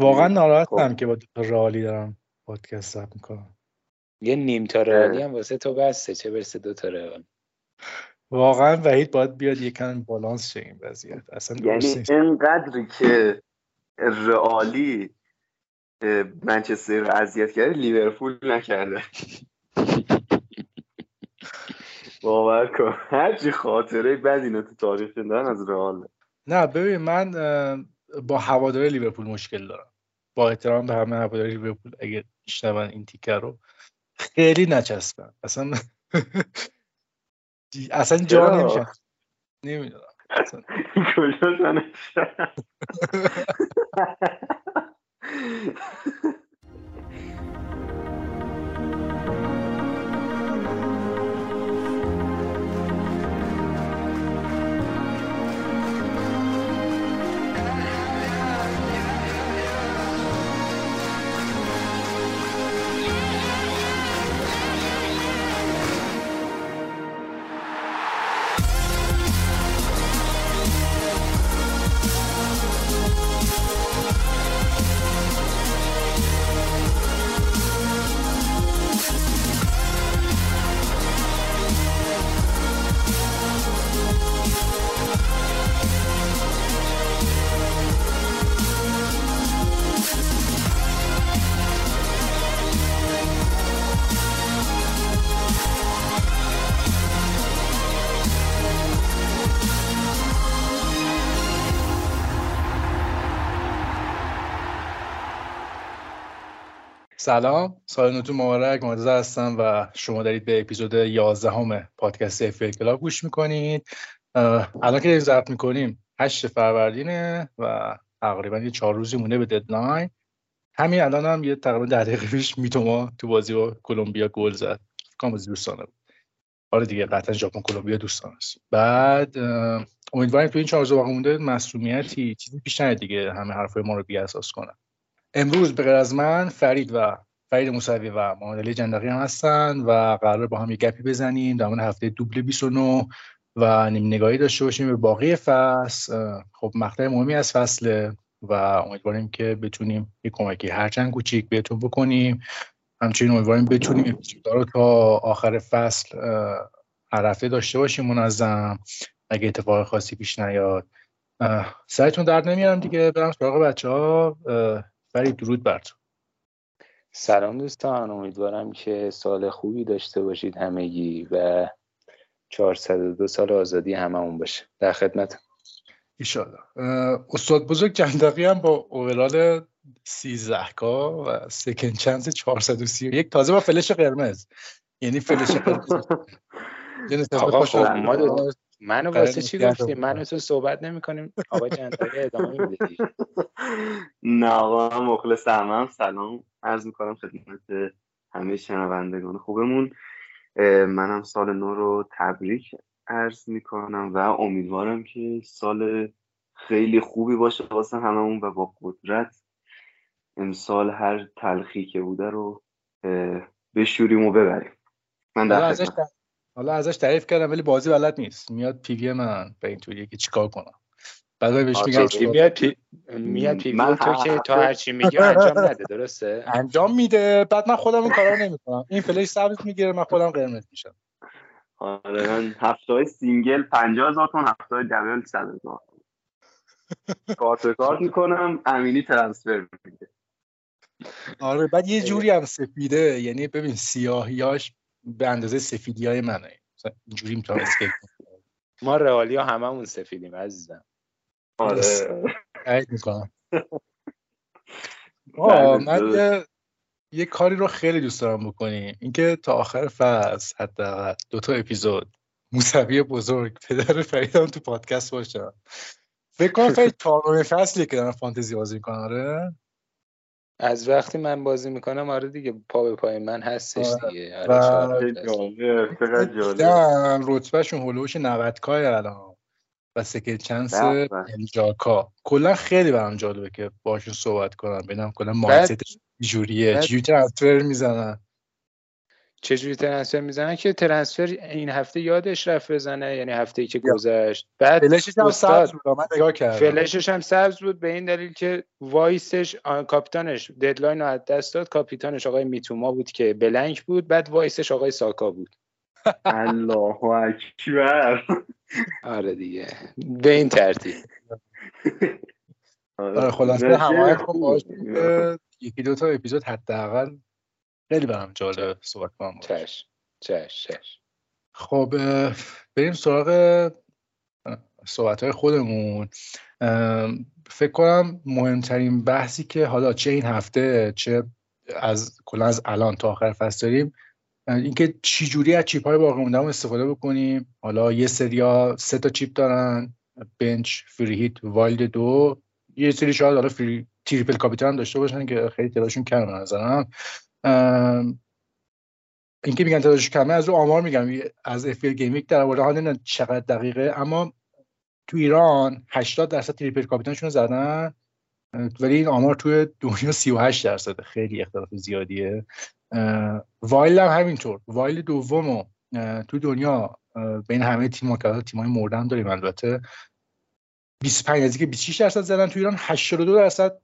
واقعا ناراحتم که با رالی دارم پادکست ثبت می‌کنم. یه نیم تا رالی هم واسه تو بسته چه برسه دو تا رئال واقعا وحید باید بیاد یکم بالانس شه این وضعیت. اصلا یعنی اینقدری که رئالی منچستر رو اذیت کرده لیورپول نکرده. باور کن. هرچی خاطره بد اینا تو تاریخ دارن از رئال. نه ببین من با هوادار لیورپول مشکل دارم. با احترام به همه هوادار لیورپول اگه میشنون این تیکر رو. خیلی نچسبن. اصلا اصلا جا نمیشه نمی‌دونم. کجا سلام سال نوتون مبارک مرتضی هستم و شما دارید به اپیزود 11 همه پادکست FPL Club گوش می‌کنید. الان که ضبط می‌کنیم 8 فروردینه و تقریبا یه چهار روزی مونده به deadline همین الان هم یه تقریبا ده دقیقه پیش میتوما تو بازی با کلمبیا گل زد. کام بازی دوستانه بود. آره دیگه قطعا ژاپن کلمبیا دوستان است. بعد امیدواریم تو این چهار روز واقع مونده مصدومیتی چیزی پیش دیگه همه حرفای ما رو بی اساس کنن. امروز به از من فرید و فرید موسوی و علی جندقی هم هستن و قرار با هم یه گپی بزنیم. در هفته دوبل 29 و نیم نگاهی داشته باشیم به باقی فصل. خب مقطع مهمی از فصل و امیدواریم که بتونیم یه کمکی هرچند کوچیک بهتون بکنیم. همچنین امیدواریم بتونیم رو تا آخر فصل عرفه داشته باشیم منظم. اگه اتفاق خاصی پیش نیاد سعیتون درد نمیارم دیگه. برم سراغ بچه ها فرید درود بر تو. سلام دوستان امیدوارم که سال خوبی داشته باشید همگی و 402 سال آزادی هممون باشه. در خدمت ایشالله. استاد بزرگ جندقی هم با اوورال 13 کا و سکن چانس 431 تازه با فلش قرمز. یعنی فلش قرمز. آقا خب ما منو واسه چی گفتی؟ منو تو صحبت نمی کنیم آقا جندقی ادامه می‌دهی نه آقا مخلص همم سلام عرض می‌کنم خدمت همه شنوندگان خوبمون. منم سال نو رو تبریک عرض می‌کنم و امیدوارم که سال خیلی خوبی باشه واسه هممون و با قدرت امسال هر تلخی که بوده رو بشوریم و ببریم. من در ازش حالا ازش تعریف کردم ولی بازی بلد نیست. میاد PV من به اینطوری که چیکار کنم. بعد بهش میگم میاد پی... میاد پی تو که تا هر چی میگه انجام نده درسته؟ انجام میده. بعد من خودم این کارا نمی‌کنم. این فلش سبز می‌گیره من خودم قرمز میشم. آره من هفته های single 50 هزار تومن هفته های double 100 هزار. کارت به کارت می‌کنم امینی transfer میده. آره بعد یه جوری هم سفیده یعنی ببین سیاهیاش به اندازه سفیدی های منه. اینجوری می‌تونم اسکیپ ما رئالی ها هممون سفیدیم عزیزم. آره. می‌کنم. من یه،, یه کاری رو خیلی دوست دارم بکنیم اینکه تا آخر فصل حداقل دو تا اپیزود موسوی بزرگ پدر فریدم تو پادکست باشم فکر کنم فرید چهارمین فصلی که دارم فانتزی بازی می‌کنم آره؟ از وقتی من بازی می‌کنم آره دیگه پا به پای من هستش دیگه. آره رتبهشون هلوش 90 کای الان و سکل چانس انجاکا کلا خیلی برام جالبه که باشون صحبت کنم ببینم کلا مایندست جوریه چجوری ترانسفر می‌زنن. چجوری ترنسفر می‌زنن که ترنسفر این هفته یادش رفت بزنه؟ یعنی هفته ای که گذشت. بعد فلشش هم سبز بود من نگاه کردم فلشش هم سبز بود به این دلیل که وایسش کاپیتانش deadline رو از دست داد. کاپیتانش آقای میتوما بود که blank بود بعد vice ش آقای ساکا بود. الله اکبر. آره دیگه. به این ترتیب. آره خلاصه حمایت کن باش یکی دو تا اپیزود حداقل خیلی برام جالب صحبت کنم چش. چش. چش. خب بریم سراغ صحبت های خودمون. فکر کنم مهمترین بحثی که حالا چه این هفته چه از کلا از الان تا آخر فصل داریم اینکه چی جوری از chip های باقی مونده استفاده بکنیم. حالا یه سریا سه تا chip دارن bench free hit wild دو. یه سری شاید حالا free triple کاپیتان داشته باشن که خیلی تعدادشون کمه نظرم. اینکه میگن تعدادش کمه از رو آمار میگم از FPL Gameweek در آورده حال چقدر دقیقه اما تو ایران 80 درصد triple کاپیتانشون زدن ولی این آمار توی دنیا 38 درصد خیلی اختلاف زیادیه. wild هم همینطور. wild دومو تو دنیا بین همه تیم که تیمای مرده هم داریم البته 25 نزدیک 26 درصد زدن تو ایران 82 درصد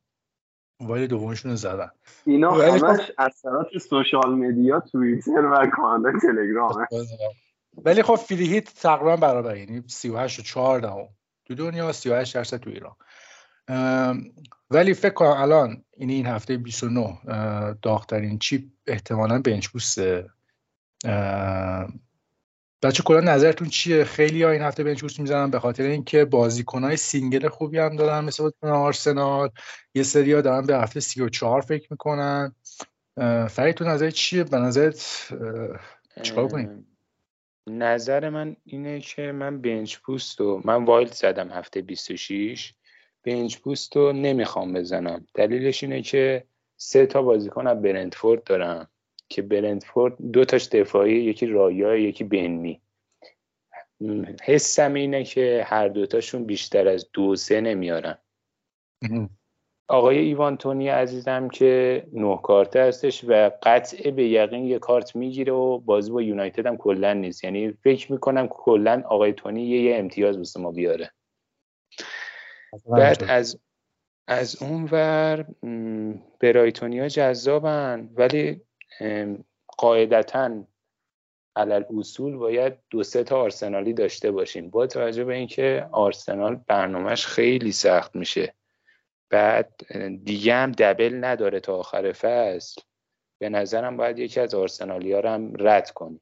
wild دومشون رو زدن. اینا همش اثرات social media توییتر و کانال تلگرام. ولی خب free hit تقریبا برابر یعنی 38 و 4 تو دنیا 38 درصد تو ایران. ولی فکر کنم الان این این هفته 29 داغترین chip احتمالا bench boost ه بچه‌ها کلا نظرتون چیه؟ خیلی ها این هفته bench می‌زنن به خاطر اینکه های single خوبی هم دارن مثل آرسنال. یه سری ها دارن به هفته 34 فکر می‌کنن. فرید تو نظر چیه؟ به نظرت چیکار کنیم؟ نظر من اینه که من بنچ پوست و من وایلد زدم هفته 26 بنچ پوست رو نمی‌خوام بزنم. دلیلش اینه که سه تا بازیکن از برنتفورد دارم که برنتفورد دو تاش دفاعی یکی رایا یکی بنمی. حسم اینه که هر دوتاشون بیشتر از دو سه نمیارن. آقای ایوانتونی عزیزم که نه کارته هستش و قطعه به یقین یه کارت می‌گیره و بازی با یونایتد هم کلا نیست. یعنی فکر می‌کنم کلا آقای تونی یه, یه امتیاز واسه ما بیاره. بعد از از اون ور برایتونیا جذابن. ولی قاعدتا علل اصول باید دو سه تا آرسنالی داشته باشیم. با توجه به اینکه آرسنال برنامهش خیلی سخت میشه. بعد دیگه هم دبل نداره تا آخر فصل. به نظرم باید یکی از آرسنالی ها رو هم رد کنیم.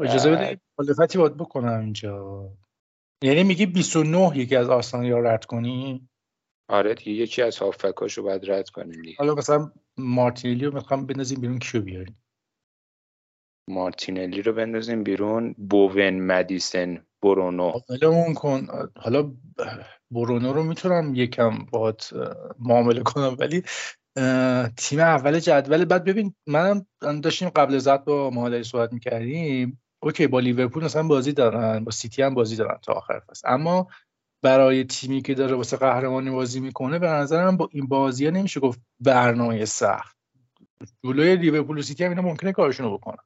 اجازه بده مخالفتی باید بکنم اینجا. یعنی میگی 29 یکی از آرسنالی ها رد کنی آره دیگه یکی از هافکاشو باید رد کنیم دیگه. حالا مثلا مارتینلی رو می‌خوام بندازیم بیرون کیو بیاریم؟ مارتینلی رو بندازیم بیرون بوون مدیسن برونو. اون کن. حالا برونو رو می‌تونم یکم باهات معامله کنم ولی تیم اول جدول. بعد ببین منم داشتیم قبل زد با مهادری صحبت می‌کردیم. اوکی با لیورپول مثلا بازی دارن با سیتی هم بازی دارن تا آخر فصل. اما برای تیمی که داره واسه قهرمانی بازی می‌کنه به نظرم با این بازی نمیشه گفت برنامه سخت. جلوی لیورپول و سیتی هم اینا ممکنه کارشون رو بکنن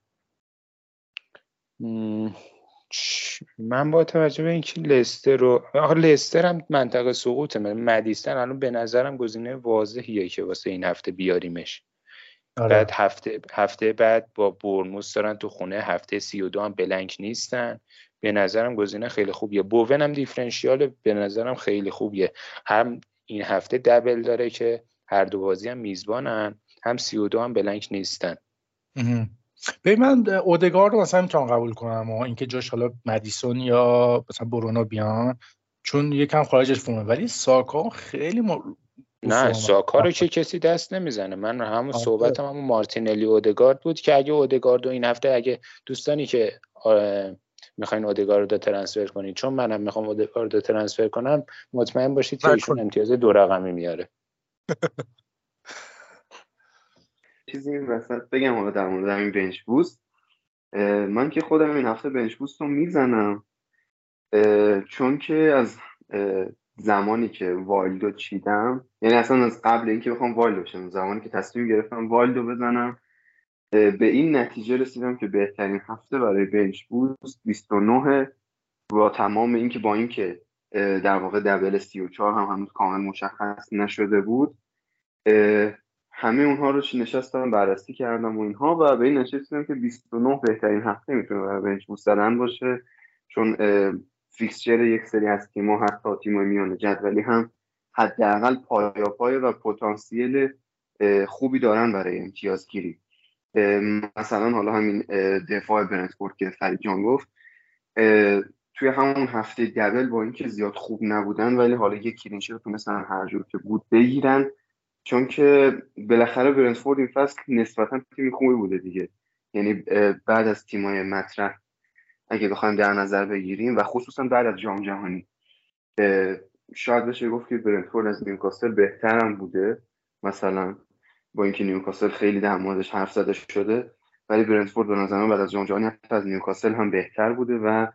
من با توجه به اینکه لستر رو آخه لستر هم منطقه سقوطه. مدیستن الان به نظرم گزینه واضحیه که واسه این هفته بیاریمش. آره. بعد هفته هفته بعد با برموس دارن تو خونه هفته سی و دو هم بلنک نیستن. به نظرم گزینه خیلی خوبیه. بوون هم دیفرنشیال به نظرم خیلی خوبیه. هم این هفته دبل داره که هر دو بازی هم میزبانن هم سی و دو هم بلنک نیستن. به من اودگار رو مثلا می‌تونم قبول کنم و اینکه جاش حالا مدیسون یا مثلا برونا بیان چون یکم خارج فرمه. ولی ساکا خیلی نه ساکا رو که کسی دست نمی‌زنه. من همون آره. صحبتم هم همون مارتینلی اودگارد بود که اگه اودگارد و این هفته اگه دوستانی که می‌خواین اودگارد رو ترنسفر کنید چون منم می‌خوام اودگارد رو ترنسفر کنم مطمئن باشید که ایشون امتیاز دو رقمی میاره. چیزی این وسط بگم حالا در مورد همین bench boost. من که خودم این هفته bench boost رو می‌زنم چون که از زمانی که wild و چیدم یعنی اصلا از قبل اینکه بخوام wild و بشم زمانی که تصمیم گرفتم wild و بزنم به این نتیجه رسیدم که بهترین هفته برای bench boost 29 با تمام اینکه با اینکه در واقع double 34 هم هنوز کامل مشخص نشده بود همه اونها رو نشستم بررسی کردم و اینها و به این نشستم که 29 بهترین هفته می‌تونه برای بنچ بوست زدن باشه چون فیکسچر یک سری از تیم‌ها حتی تیم میانه جدولی هم حداقل پایاپای و پتانسیل خوبی دارن برای امتیازگیری. مثلا حالا همین دفاع برنتفورد که فرید جان گفت توی همون هفته دبل با اینکه زیاد خوب نبودن ولی حالا یک کلینشی رو تونستن هر جور که بود بگیرن چون که بالاخره برنتفورد این فصل نسبتا تیم خوبی بوده دیگه. یعنی بعد از تیمای مطرح اگه بخوایم در نظر بگیریم و خصوصا بعد از جام جهانی شاید بشه گفت که برنتفورد از نیوکاسل بهترم بوده مثلا. با اینکه نیوکاسل خیلی در موردش حرف زده شده ولی برنتفورد به نظر بعد از جام جهانی از نیوکاسل هم بهتر بوده و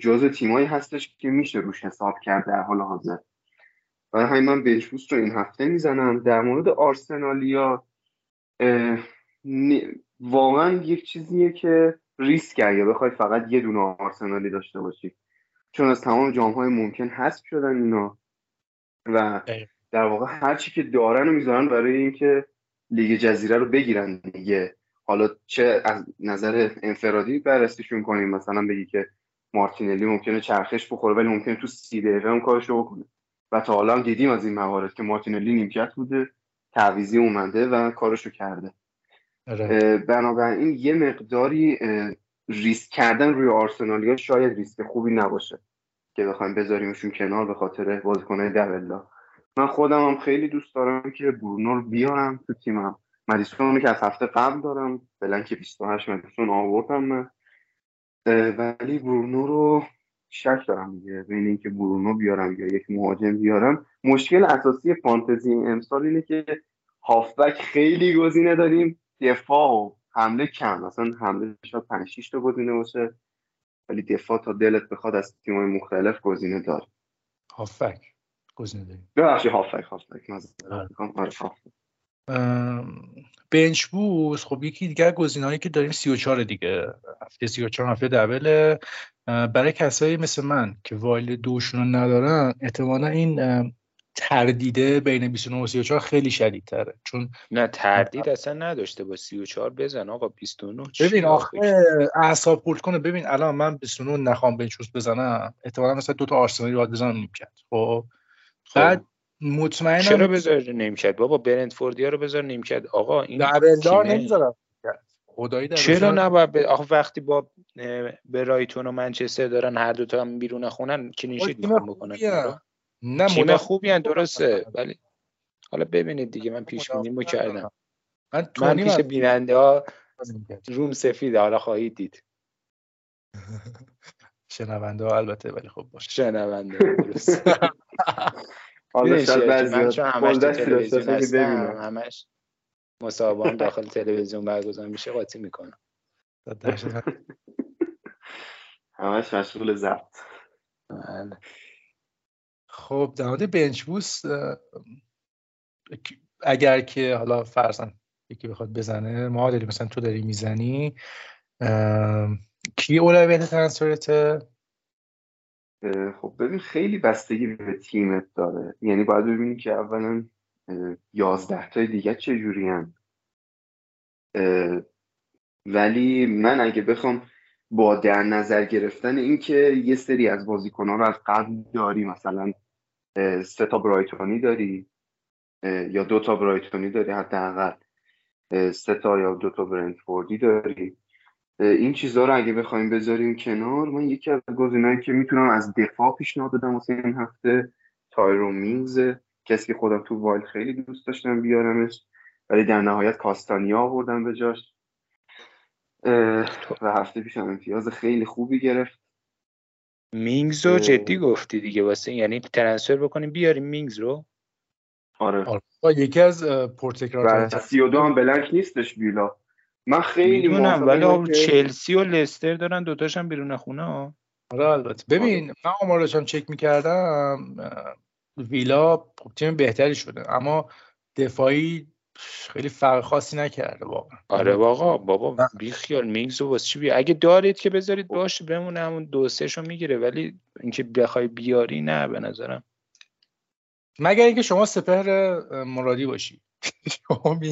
جزء تیمایی هستش که میشه روش حساب کرد در حال حاضر. برای همین من بنچ رو این هفته می‌زنم. در مورد آرسنالیا واقعا یک چیزیه که ریسک اگه بخوای فقط یه دونه آرسنالی داشته باشی. چون از تمام جام های ممکن حذف شدن اینا و در واقع هر چی که دارن رو می‌ذارن برای اینکه لیگ جزیره رو بگیرن دیگه. حالا چه از نظر انفرادی بررسیشون کنیم. مثلا بگی که مارتینلی ممکنه چرخش بخوره ولی ممکنه تو سی دقیقه هم کارشو بکنه. و تا حالا هم دیدیم از این موارد که مارتینلی نیمکت بوده تعویزی اومده و کارشو کرده. آره. بنابراین یه مقداری ریسک کردن روی آرسنالیا شاید ریسک خوبی نباشه که بخوایم بذاریمشون کنار به خاطر بازیکنهای دولا من خودم هم خیلی دوست دارم که برونو رو بیارم تو تیمم. مدیسون که از هفته قبل دارم. فعلا که 28 مدیسون آوردم من ولی برونو رو شک دارم دیگه. بین اینکه برونو بیارم یا یک مهاجم بیارم. مشکل اساسی فانتزی امسال اینه که هافبک خیلی گزینه داریم. دفاع و حمله کم. مثلا حمله شاید 5 6 تا گزینه باشه. ولی دفاع تا دلت بخواد از تیم‌های مختلف گزینه داره هافبک. گزینه داریم. ببخشید هافبک هافبک. بنچ بوس خب یکی دیگر گزینه‌ای که داریم 34 دیگه. هفته 34 هفته دبل. برای کسایی مثل من که وایل دوشون رو ندارن احتمالا این تردیده بین 29 و 34 خیلی شدیدتره. چون نه تردید اصلا نداشته. با 34 بزن آقا 29 ببین آخه اعصاب خورد کنه. ببین الان من 29 نخوام بنچوس بزنم. احتمالا مثلا دو تا آرسنالی باید بزنم نمی‌کرد خب؟ بعد مطمئنم چرا بذار نمی‌کرد بابا برنتفوردیا رو بذار نمی‌کرد آقا این دبلدار نمی‌ذارم. خدایی چرا نباید ب... آخه وقتی با برایتون و منچستر دارن هر دو تا هم بیرون خونن کلینشیت می‌خوام بکنن نه تیم خوبی هن درسته. ولی حالا ببینید دیگه من پیش بینی کردم. من, من پیش بیننده ها روم سفیده حالا خواهید دید. شنونده ها البته ولی خب باشه. شنونده درست حالا شاید بعضی همش تلویزیون هستم همش مصاحبه هم داخل تلویزیون برگزار میشه قاطی می‌کنم. همش مشغول ضبط. بله. خب در مورد بنچ بوست اگر که حالا فرضاً یکی بخواد بزنه ما داریم مثلا تو داری می‌زنی کی اولویت ترانسفرته؟ خب ببین خیلی بستگی به تیمت داره. یعنی باید ببینی که اولا یازده تا دیگه چجوری هم ولی من اگه بخوام با در نظر گرفتن اینکه یه سری از بازیکنان رو از قبل داری مثلا سه تا برایتونی داری یا دو تا برایتونی داری حداقل سه تا یا دو تا برنتفوردی داری این چیزها رو اگه بخوایم بذاریم کنار من یکی از گزینه‌ای که می‌تونم از دفاع پیشنهاد بدم واسه این هفته تایرون مینگز کسی که خودم تو wild خیلی دوست داشتم بیارمش ولی در نهایت کاستانیا آوردم به جاش. و هفته پیشم امتیاز خیلی خوبی گرفت. مینگز رو جدی گفتی دیگه واسه یعنی transfer بکنیم بیاریم مینگز رو؟ آره, آره. یکی از پرتکرات سی و دو هم بلنک نیستش بیلا. من خیلی می‌دونم ولی چلسی و لستر دارن دوتاش هم بیرون خونه ها. آره البته. ببین آره. من آمارش هم چک می‌کردم ویلا خب تیم بهتری شده اما دفاعی خیلی فرق خاصی نکرده واقعا. آره واقعا. بابا بی خیال میگز و چی بی اگه دارید که بذارید باشه بمونه همون دو سه می‌گیره ولی اینکه بخوای بیاری نه به نظرم. مگر اینکه شما سپهر مرادی باشی.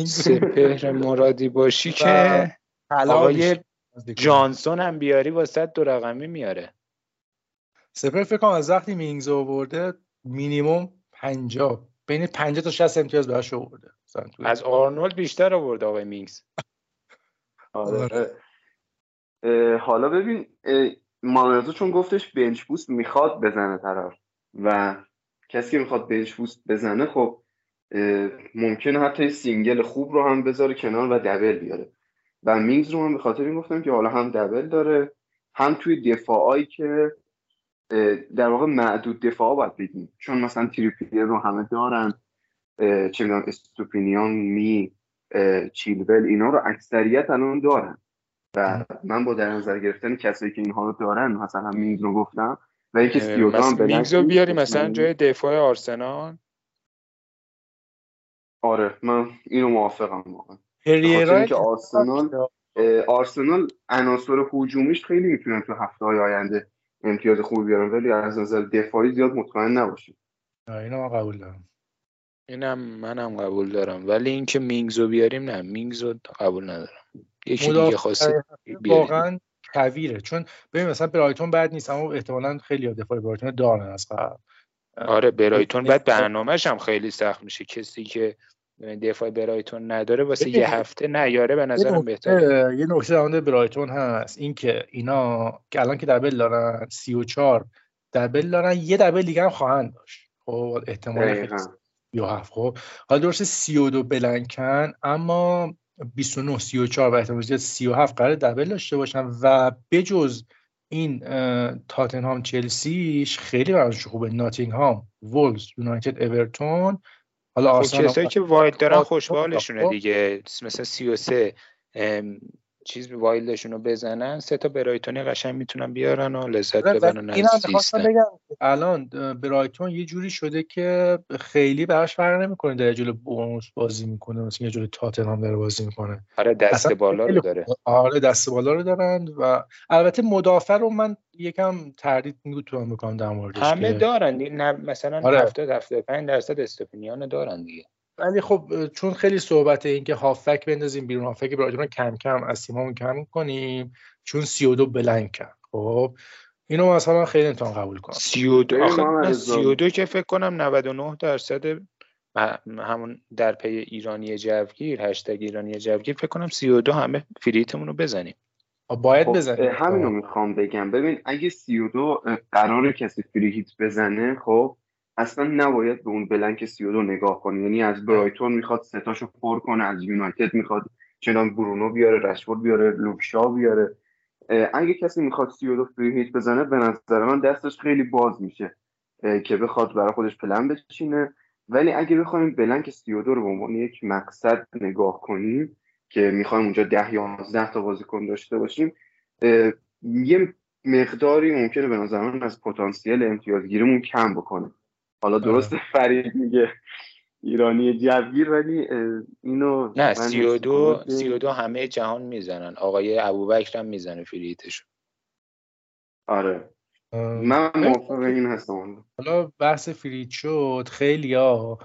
سپهر مرادی باشی که آقای جانسون هم بیاری واسه دو رقمی میاره. سپهر فکر کنم از وقتی مینگز آورده مینیموم 50 بین 50 تا 60 امتیاز بهش آورده. از آرنولد بیشتر آورده آقای مینگز. آره. حالا ببین مانرزو چون گفتش bench boost می‌خواد بزنه طرف و کسی که می‌خواد bench boost بزنه خب ممکنه حتی single خوب رو هم بذاره کنار و double بیاره. و مینگز رو من به خاطر این گفتم که حالا هم double داره هم توی دفاعایی که در واقع معدود دفاع باید بگیم چون مثلا تریپیر رو همه دارن چه می‌دونم استوپینیان می چیلول اینا رو اکثریت الان دارن. و من با در نظر گرفتن کسایی که اینها رو دارن مثلا مینگز رو گفتم و سیودا هم مینگز رو بیاری مثلا جای دفاع آرسنال. آره من اینو موافقم واقعا. که آرسنال آرسنال عناصر هجومیش خیلی می‌تونن تو هفته های آینده امتیاز خوبی بیارن ولی از نظر دفاعی زیاد مطمئن نباشیم اینو من قبول دارم. اینم منم قبول دارم ولی اینکه مینگزو بیاریم نه مینگزو قبول ندارم. یکی دیگه خواستی واقعا کویره چون ببین مثلا برایتون بد نیست اما احتمالا خیلی دفاع برایتون دارن از قبل. آره برایتون بعد برنامهش هم خیلی سخت میشه. کسی که دفاع برایتون نداره واسه یه هفته نیاره به نظرم بهتره. یه نکته در برایتون هست. اینکه اینا که الان که دبل دارن 34 دبل دارن یه دبل دیگه هم خواهند داشت. خب احتمال خیلی 37 خب حالا درسته 32 بلنکن اما 29 34 و احتمال زیاد 37 قراره double داشته باشن. و بجز این تاتنهام چلسیش خیلی براشون خوبه. ناتینگهام وولز یونایتد اورتون حالا خب آرسنال کسایی که wild دارن خوشبالشونه دیگه. مثلا 33 چیز wild شون رو بزنن سه تا برایتونی قشنگ می‌تونن بیارن و لذت ببرن این بگم. الان برایتون یه جوری شده که خیلی براش فرق نمی‌کنه در جلو bonus بازی می‌کنه مثلا یه جوری تاتنهام داره بازی می‌کنه. آره دست بالا رو داره. آره دست بالا رو دارن و البته مدافع رو من یکم تردید میگم می‌کنم در موردش همه دارن. نه مثلا آره. 70 75 درصد استپینیان دارن دیگه. ولی خب چون خیلی صحبت این که هافک بندازیم بیرون هافک برایتون کم کم از تیممون کم کنیم چون 32 بلنگ کرد. خب اینو مثلا خیلی امتحان قبول کنم. 32 آخه 32 که فکر کنم 99 درصد همون در پی ایرانی جوگیر هشتگ ایرانی جوگیر فکر کنم 32 همه فریتمون رو بزنیم باید خب بزنیم. همینو می‌خوام بگم. ببین اگه 32 قرار کسی فری بزنه خب اصلا نباید به اون بلنک 32 نگاه کنی. یعنی از برایتون می‌خواد ستاشو پر کنه از یونایتد می‌خواد چنان برونو بیاره رشفورد بیاره لوکشا بیاره. اگه کسی می‌خواد 32 فری هیت بزنه به نظر من دستش خیلی باز میشه که بخواد برای خودش پلن بچینه. ولی اگه بخوایم بلنک 32 رو به عنوان یک مقصد نگاه کنیم که می‌خوایم اونجا 10 یا 11 تا بازیکن داشته باشیم یه مقداری ممکنه به نظر من از پتانسیل امتیازگیریمون کم بکنه. حالا آره. درست فرید میگه ایرانی جوگیر ولی اینو نه سی و دو, سی و دو همه جهان می‌زنن. آقای ابوبکر هم می‌زنه فریتش آره. من موافق این هستم حالا بحث free hit شد. خیلی ها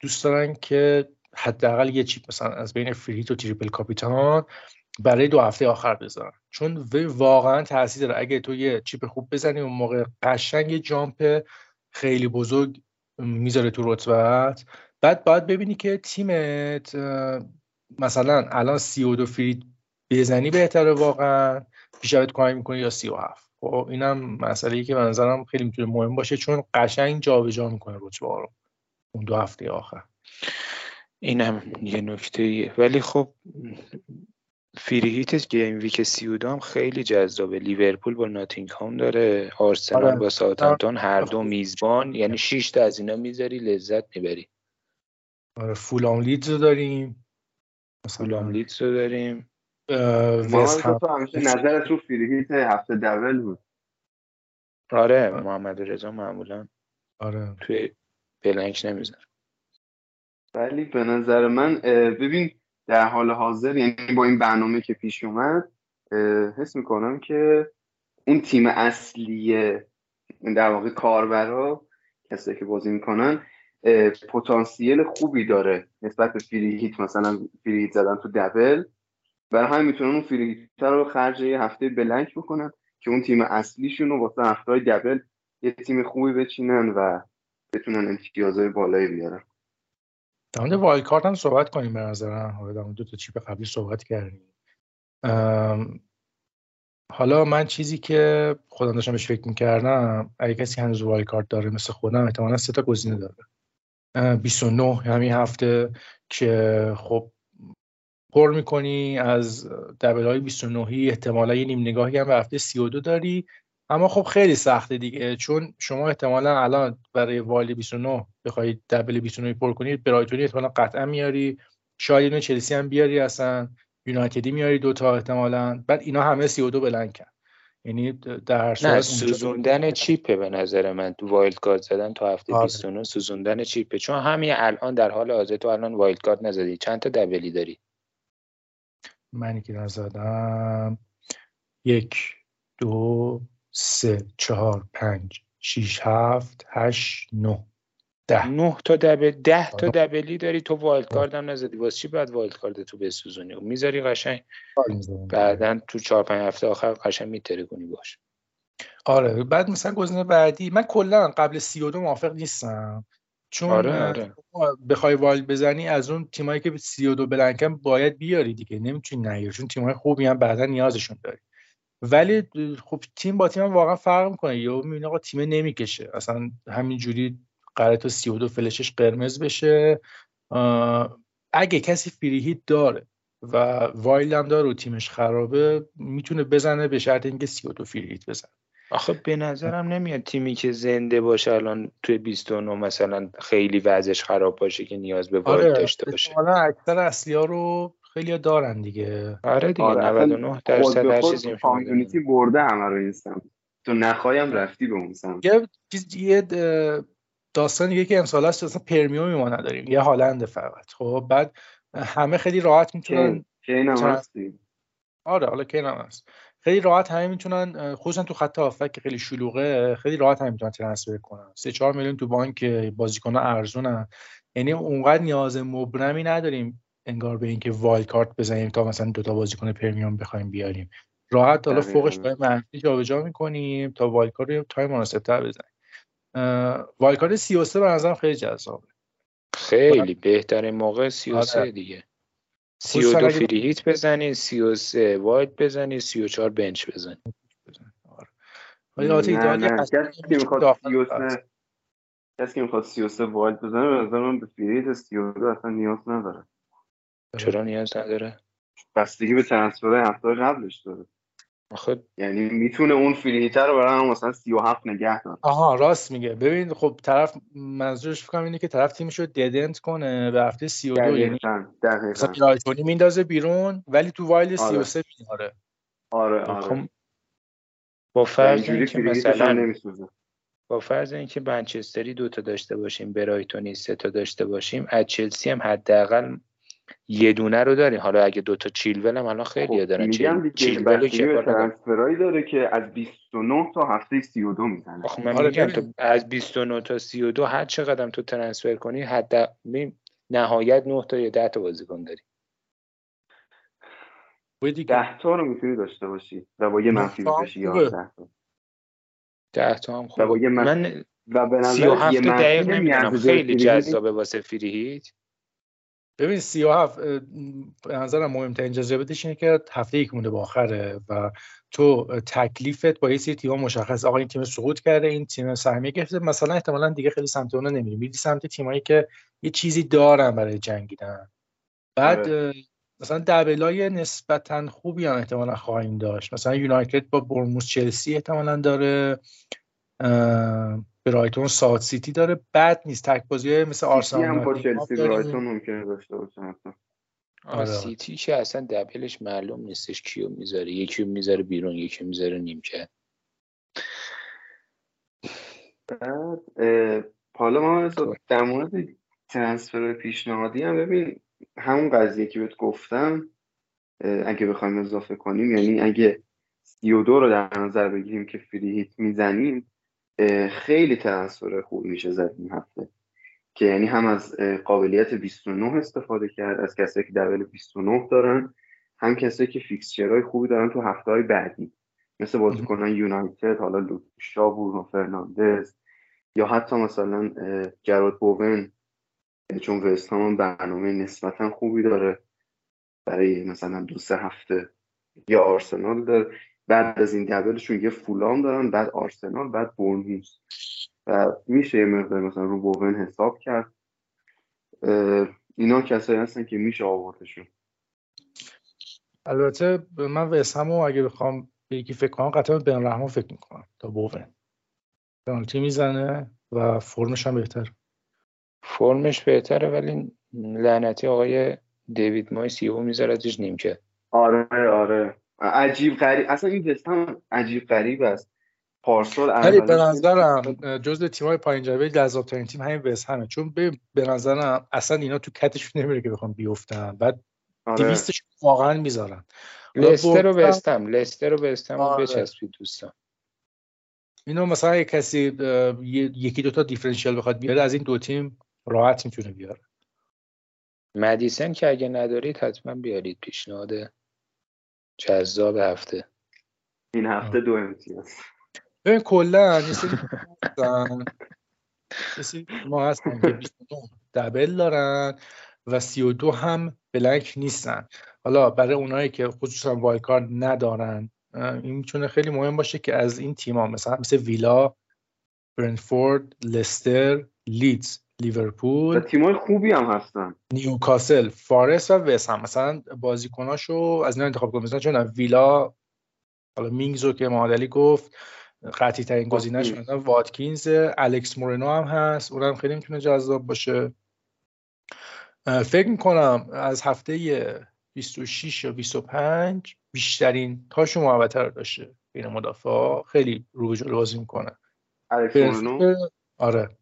دوست دارن که حداقل یه chip مثلا از بین free hit و triple کاپیتان برای دو هفته آخر بذارن. چون واقعا تاثیر داره. اگه تو یه chip خوب بزنی اون موقع قشنگ یه jump خیلی بزرگ می‌ذاره تو رتبت بعد باید ببینی که تیمت مثلا الان سی و دو free hit بزنی بهتره واقعا پیشاوت کاری می‌کنی یا سی و هفت. خب اینم مسئله ای که به نظرم خیلی می‌تونه مهم باشه چون قشنگ جابجا می‌کنه رتبه رو اون دو هفته آخر. اینم یه نکته ولی خب free hit game week 32 هم خیلی جذابه. لیورپول با ناتینگهام داره. آرسنال آره. با ساوثهامپتون. هر دو میزبان. یعنی 6 تا از اینا می‌ذاری لذت می‌بری. آره فولام لیدز رو داریم. فولام لیدز رو داریم. نظرت رو فریهیت هفته دبل بود. آره محمد رضا معمولا آره. توی بلنک نمی‌زنه ولی به نظر من ببین در حال حاضر یعنی با این برنامه که پیش اومد حس می‌کنم که اون تیم اصلی در واقع کاربرا کسایی که بازی می‌کنن پتانسیل خوبی داره نسبت به free مثلا free زدن تو double برای همین می‌تونن اون free رو خرج یه هفته blank بکنن که اون تیم اصلیشون رو واسه هفته double یه تیم خوبی بچینن و بتونن امتیازهای بالایی بیارن. در مورد wild card هم صحبت کنیم به نظرم. حالا در دو تا chip قبلی صحبت کردیم. حالا من چیزی که خودم داشتم بهش فکر می‌کردم اگه کسی هنوز wild card داره مثل خودم احتمالا سه تا گزینه داره. 29 همین هفته که خب پر می‌کنی از double های 29 احتمالا یه نیم نگاهی هم به هفته 32 داری. اما خب خیلی سخته دیگه. چون شما احتمالا الان برای wild 29 بخوای double 29 پر کنی برایتونی احتمالا قطعا میاری. شاید اینو چلسی هم بیاری اصلا. یونایتدی میاری دوتا احتمالا. بعد اینا همه 32 blank یعنی در نه سوزوندن chip ه به نظر من. wild card زدن تا هفته آره. 29 سوزوندن chip ه. چون همین الان در حال حاضر تو الان wild card نزدی. چند تا double ی داری؟ منی که نزدم. یک دو سه چهار پنج شیش هفت هشت نه. ده. نه تا double ده تا double ی داری تو wild card هم نزدی. واسه چی بعد wild card تو بسوزونی؟ می‌ذاری قشنگ. بعدا تو چهار پنج هفته آخر قشنگ می‌ترکونی باهاش. آره بعد مثلا گزینه بعدی من کلا قبل سی و دو موافق نیستم. چون آره آره. بخوای wild بزنی از اون تیمایی که سی و دو blank ن باید بیاری دیگه. نمی‌تونی نیاری چون تیمای خوبی هم بعدا نیازشون داری. ولی خب تیم با تیم واقعا فرق می‌کنه. یا می‌بینی آقا تیم نمی‌کشه. اصلا همینجوری قراره تو 32 فلشش قرمز بشه. اگه کسی free داره و wild هم داره و تیمش خرابه می‌تونه بزنه به شرط اینکه 32 free hit بزنه. آخه به نظرم نمیاد تیمی که زنده باشه الان توی 29 مثلا خیلی وضعش خراب باشه که نیاز به wild آره داشته باشه. حالا اکثر اصلی ها رو خیلی دارن دیگه. آره دیگه آره 99 درصد هر چیزی کامیونیتی برده همه رو این تو نخوایم رفتی به اون سمت. یه داستان دیگه که امسال هست اصلا پرمیومی ما نداریم یه هالند فقط. خب بعد همه خیلی راحت می‌تونن کین هم هستی. آره حالا کین هم هست. خیلی راحت همه می‌تونن خصوصا تو خط هافک که خیلی شلوغه خیلی راحت همه می‌تونن ترنسفر کنن. 3 4 میلیون تو بانک بازیکن ارزونن. یعنی اونقدر نیاز مبرمی نداریم. انگار به اینکه wild card بزنیم تا مثلا دوتا بازیکن premium بخوایم بیاریم. راحت حالا فوقش با منفی جابجا می‌کنیم تا wild card رو time مناسب‌تر بزنیم. wild card 33 به نظرم خیلی جذابه. خیلی بهترین موقع 33 آره. دیگه. 32 free hit بزنی 33 wild بزنی 34 bench بزنی. آره. کسی که می‌خواد 33 کسی که می‌خواد 33 wild بزنه به نظر من به free hit 32 اصلا نیاز نداره. چرا نیاز نداره؟ بستگی به transfer هفته قبلش داره. آخه یعنی می‌تونه اون free hit رو برای مثلا 37 نگه داره. آها راست میگه. ببین خب طرف منظورش فکر اینه که طرف تیمش رو dead end کنه به هفته 32 یعنی مثلا میندازه بیرون ولی تو wild 33 آره. میاره آره آره خب با فرض اینکه مثلا با فرض اینکه منچستری دو تا داشته باشیم برایتونی سه تا داشته باشیم از چلسی هم حداقل یه دونه رو داریم. حالا اگه دوتا چیلول هم الان خیلی خب دارن. میگم چیلول که ترنسفرایی داره که از 29 تا هفته 32 می‌زنه. آخه من آره میگم تو از 29 تا 32 هر چقدر تو ترنسفر کنی حد نهایت 9 تا یا 10 تا بازیکن داری. 10 تا رو می‌تونی داشته باشی و با یه منفی بکشی 11 تا. 10 تا هم خوبه. من و به نظر 37 دقیق نمی‌دونم. خیلی جذابه واسه فری هیت ببین 37 به نظرم مهمترین جذابیتش اینه که هفته یک مونده با آخره و تو تکلیفت با یه سری تیم مشخص. آقا این تیم سقوط کرده این تیم سهمیه گرفته. مثلا احتمالا دیگه خیلی سمت اون نمیری میری سمت تیمایی که یه چیزی دارن برای جنگیدن. بعد آره. مثلا دبلای نسبتا خوبی هم احتمالا خواهیم داشت. مثلا یونایتد با برموس چلسی احتمالا داره. برایتون ساعت سیتی داره. بد نیست. تک بازی مثل آرسنال هم با چلسی برایتون ممکنه داشته باشه آره. سیتی که اصلا دبلش معلوم نیستش کیو می‌ذاره. یکی می‌ذاره بیرون یکی می‌ذاره نیمکت. بعد حالا ما در مورد transfer پیشنهادی هم ببین همون قضیه که بهت گفتم اگه بخوایم اضافه کنیم یعنی اگه 32 رو در نظر بگیریم که free hit می‌زنیم خیلی transfer خوب میشه زد این هفته. که یعنی هم از قابلیت 29 استفاده کرد از کسایی که double 29 دارن هم کسایی که fixture های خوبی دارن تو هفته های بعدی. مثل بازیکنان یونایتد حالا لوکشا برونو فرناندز یا حتی مثلا جراد بوون چون وست هم برنامه نسبتا خوبی داره برای مثلا دو سه هفته. یا آرسنال داره. بعد از این دبلشون یه فولام دارن بعد آرسنال بعد بورنموث. و میشه یه مقدار مثلا رو بوون حساب کرد. اینا کسایی هستن که میشه آوردشون. البته من وسهم اگه بخوام به یکی فکر کنم قطعا بن رحمان فکر می‌کنم تا بوون. پنالتی می‌زنه و فرمش هم بهتر فرمش بهتره ولی لعنتی آقای دیوید مای سی او میذارتش نیمکه. آره آره. عجیب غریب اصلا این وست عجیب غریب است. پارسال ولی به نظرم جزء تیم‌های پایین جدول جذاب‌ترین تیم همین وست همه. چون به به نظرم اصلا اینا تو کتشون نمیره که بخوام بیفتن. بعد آره. 200 واقعا می‌ذارن. لستر رو بستم لستر رو بستم آره. بچسبید دوستان. اینو مثلا یک کسی یکی دوتا دیفرنشیال بخواد بیاره از این دو تیم راحت می‌تونه بیاره. مدیسن که اگه ندارید حتما بیارید پیشنهاد. جذاب هفته. این هفته دو امتیاز. ببین کلا ما هستن. که 29 دبل دارن و 32 هم بلنک نیستن. حالا برای اونایی که خصوصا وایکار ندارن این می‌تونه خیلی مهم باشه که از این تیما مثلا مثل ویلا برنفورد لستر لیدز لیورپول. تیمای خوبی هم هستن. نیوکاسل فارست و وست هم. مثلا بازیکناشو از اینا انتخاب کنیم مثلا چون ویلا حالا مینگزو که معادلی گفت قطعی ترین گزینه مثلا واتکینز الکس مورنو هم هست. اونم خیلی می‌تونه جذاب باشه. فکر می‌کنم از هفته 26 یا 25 بیشترین تاچ محوطه رو داشته بین مدافع. خیلی رو به جلو بازی می‌کنه. آره.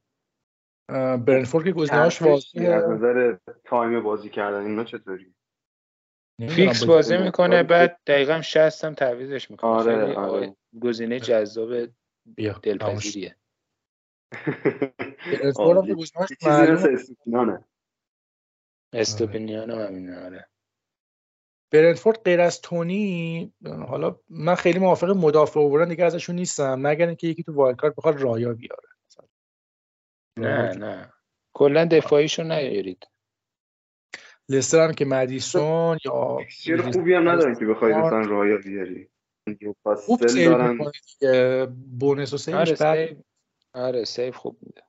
برنفورد که گزینه‌اش واضحه. از نظر تایم بازی کردن اینا چطوری؟ فیکس بازی می‌کنه بعد دقیقا 60 هم تعویضش می‌کنه. آره, آره. گزینه جذاب دلپذیریه. استوپینیان هم همینه آره. برنفورد غیر از تونی حالا من خیلی موافق مدافع آوردن دیگه ازشون نیستم. مگر اینکه یکی تو wild بخواد رایا بیاره. نه نه. کلا دفاعیشو نیارید. لستر هم که مدیسون یا خوبی هم ندارن که بخواید مثلا رایا بیاری. خوب دارن. bonus و saveش آره, آره save خوب میده.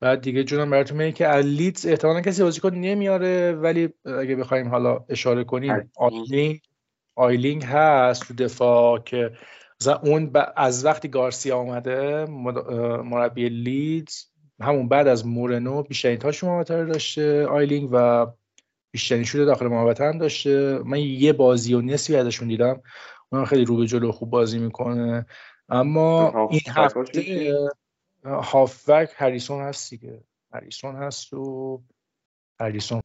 بعد دیگه جونم براتون میگه که لیدز احتمالا کسی بازیکن نمیاره ولی اگه بخوایم حالا اشاره کنیم آیلینگ آیلینگ هست تو دفاع که مثلا اون از وقتی گارسیا آمده مربی لیدز همون بعد از مورنو بیشترین touch محوطه داشته آیلینگ و بیشترین شوت داخل محوطه هم داشته. من یه بازی و نصفی ازشون دیدم. اون خیلی رو به جلو خوب بازی می‌کنه. اما این هفته هافبک هریسون هست دیگه. هریسون هست و هریسون.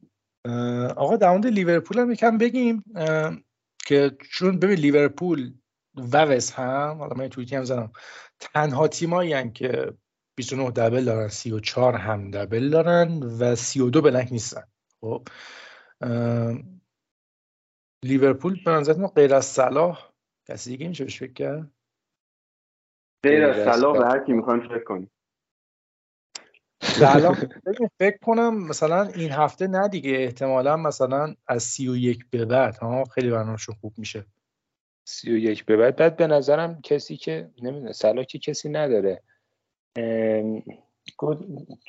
آقا در مورد لیورپول هم یکم بگیم که چون ببین لیورپول و وز هم حالا من توییتی هم زدم تنها تیمایی که 29 دبل دارن 34 هم دبل دارن و 32 بلنک نیستن. خب لیورپول به نظرتون غیر از صلاح کسی دیگه میشه بهش فکر کرد؟ غیر از صلاح به هر کی می‌خوایم فکر کنیم. فکر کنم مثلا این هفته نه دیگه احتمالا مثلا از سی و یک به بعد ها خیلی برنامهشون خوب میشه. سی و یک به بعد بعد به نظرم کسی که نمی‌دونه سلا که کسی نداره.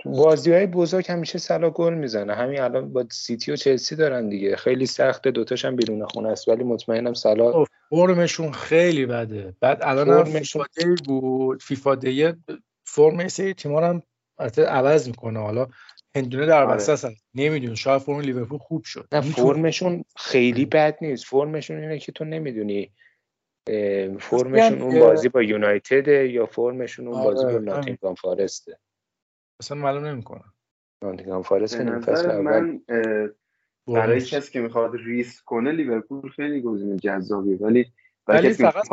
بازی های بزرگ همیشه سلا گل می‌زنه. همین الان با سیتی و چلسی دارن دیگه. خیلی سخته. دوتاش هم بیرون خونه است ولی مطمئنم سلا فرمشون خیلی بده. بعد الان هم فیفا بود. فیفا دی فرم سری تیم‌ها هم عوض می‌کنه. حالا هندونه در آره. هست. نمیدون شاید فرم لیورپول خوب شد. نه فرمشون خیلی بد نیست. فرمشون اینه که تو نمی‌دونی فرمشون اون بازی با یونایتد یا فرمشون اون بازی با آره، ناتینگهام فارسته. اصلا معلوم نمی‌کنه. ناتینگهام فارست به نظر من برای کسی که می‌خواد ریسک کنه لیورپول خیلی گزینه جذابیه. ولی ولی فقط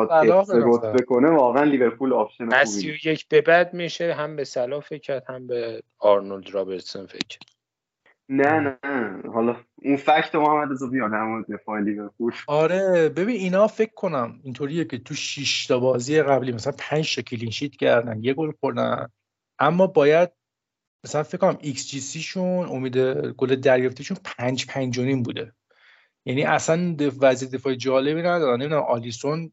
رتبه کنه واقعا لیورپول option خوبیه. یک به بعد میشه هم به صلاح فکر کرد هم به آرنولد رابرتسون فکر نه نه. حالا اون fact محمد رضا بیا در دفاع لیورپول. آره ببین اینا فکر کنم اینطوریه که تو 6 تا بازی قبلی مثلا 5 تا clean sheet کردن یه گل خوردن. اما باید مثلا فکر کنم ایکس جی سی شون امید گل دریافتیشون 5 5 بوده. یعنی اصلا وضعیت دفاعی جالبی ندارن. نمی‌دونم آلیسون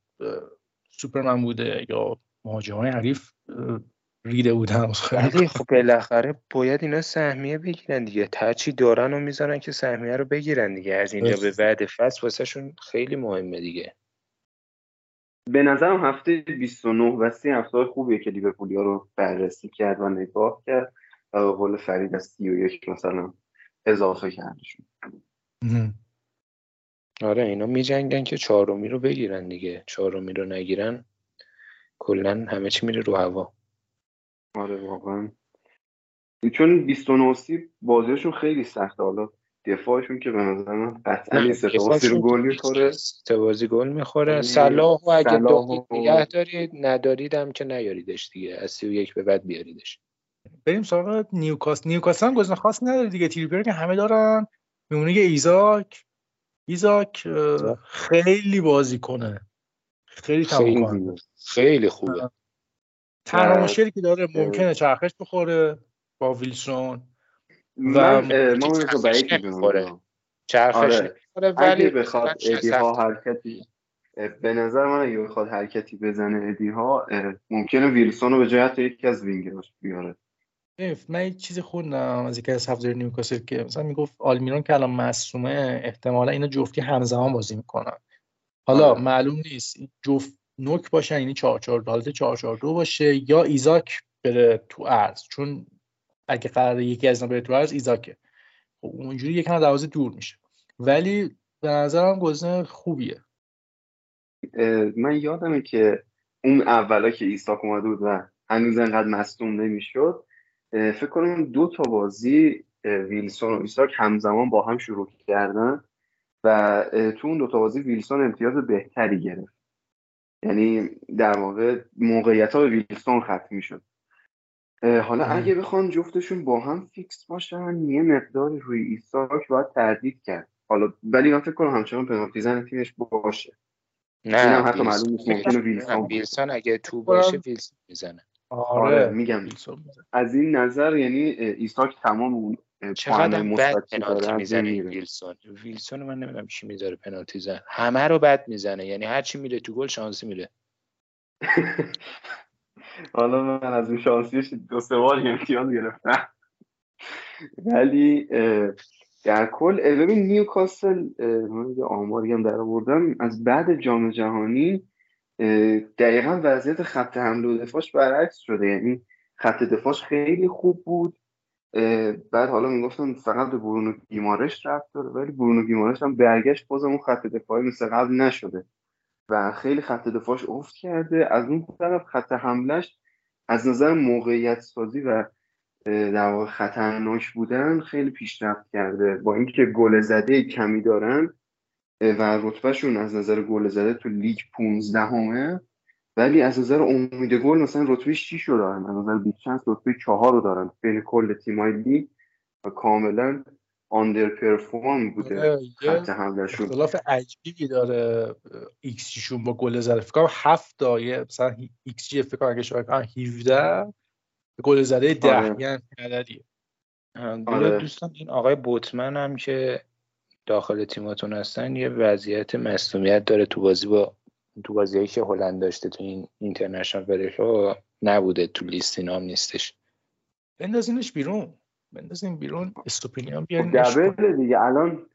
سوپرمن بوده یا مهاجمای حریف ریده بودن ولی خب بالاخره باید اینا سهمیه بگیرن دیگه. ترچی دارن و می‌ذارن که سهمیه رو بگیرن دیگه. از اینجا به بعد فصل واسهشون خیلی مهمه دیگه. به نظرم هفته 29 و 30 هفته خوبیه که لیورپولیا رو بررسی کرد و نگاه کرد و به قول فرید از 31 مثلا اضافه کردشون. آره اینا میجنگن که چهارمی رو بگیرن دیگه. چهارمی رو نگیرن کلا همه چی میره رو هوا. آره واقعا. چون 29 بازیشون خیلی سخته. حالا دفاعشون که به نظر من قطعا رو گل می‌خوره. سه بازی گل می‌خوره. صلاح و اگه دارید نگه دارید نداریدم که نیاریدش دیگه. از 31 به بعد بیاریدش. بریم سراغ نیوکاسل نیوکاسل هم گزینه خاص نداره دیگه. تریپیر که همه دارن. میمونه ایزاک. ایزاک خیلی بازی کنه. خیلی تمام خیلی خوبه. تنها مشکلی که داره ممکنه چرخش بخوره با ویلسون و ما رو بعید چرخش آره. ولی بخواد ادی هاو حرکتی به نظر من اگه بخواد حرکتی بزنه ادی هاو ممکنه ویلسون رو به جای حتی یکی از وینگراش بیاره. من یه چیزی خوندم از یکی از هفته نیوکاسل که مثلا می‌گفت آلمیرون که الان مصومه احتمالا اینا جفتی همزمان بازی می‌کنن. حالا آره. معلوم نیست جفت نوک باشن یعنی 4 4 حالت 4 4 2 باشه. یا ایزاک بره تو ارز. چون اگه قرار یکی از اینا بره تو ارز ایزاکه. خب اونجوری یکم دروازه دور میشه. ولی به نظرم گزینه خوبیه. من یادمه که اون اولا که ایساک اومده بود و هنوز انقدر مصدوم نمی‌شد فکر کنم دو تا بازی ویلسون و ایساک همزمان با هم شروع کردن و تو اون دو تا بازی ویلسون امتیاز بهتری گرفت. یعنی در واقع موقعیت ها به ویلسون ختم می‌شد. حالا اگه بخوان جفتشون با هم فیکس باشن یه مقدار روی ایساک باید تردید کرد. حالا ولی من فکر کنم همچنان پنالتی زن تیمش باشه. نه هم حتی معلوم نیست ممکنه ویلسون ویلسون اگه تو باشه ویلسون می‌زنه. آره, آره. میگم. از این نظر یعنی ایساک تمام اون چقدر بد پنالتی می‌زنه ویلسون. ویلسون من نمی‌دونم چی می‌ذاره پنالتی زن. همه رو بد می‌زنه. یعنی هر چی میره تو گل شانسی میره حالا من از اون شانسیش دو سه بار امتیاز گرفتم. ولی در کل ببین نیوکاسل من یه آماری هم در آوردم. از بعد جام جهانی دقیقا وضعیت خط حمله و دفاعش برعکس شده. یعنی خط دفاعش خیلی خوب بود. بعد حالا می‌گفتن فقط به برونو گیمارش رفت داره ولی برونو گیمارش هم برگشت بازم اون خط دفاعی مثل قبل نشده. و خیلی خط دفاعش افت کرده. از اون طرف خط حملش از نظر موقعیت سازی و در واقع خطرناک بودن خیلی پیشرفت کرده. با اینکه گل زده کمی دارن و رتبهشون از نظر گل زده تو لیگ 15 همه ولی از نظر امید گل مثلا رتبه 6 رو دارن از نظر big chance رتبه 4 رو دارن. بین کل تیمای لیگ و کاملا underperform بوده. آره، خط حملهشون. اختلاف عجیبی داره. xGشون با گل زده فکر کنم 7 تایه مثلا ایکس جی فکر کنم اگه شما 17 گل زده 10 آره. یعنی عددیه آره. دوستان این آقای بوتمن هم که داخل تیماتون هستن یه وضعیت مصونیت داره تو بازی با تو بازیایی که هلند داشته تو این international break نبوده تو لیست اینا هم نیستش. بندازینش بیرون. بندازین بیرون. استوپینیان بیارین double دیگه. الان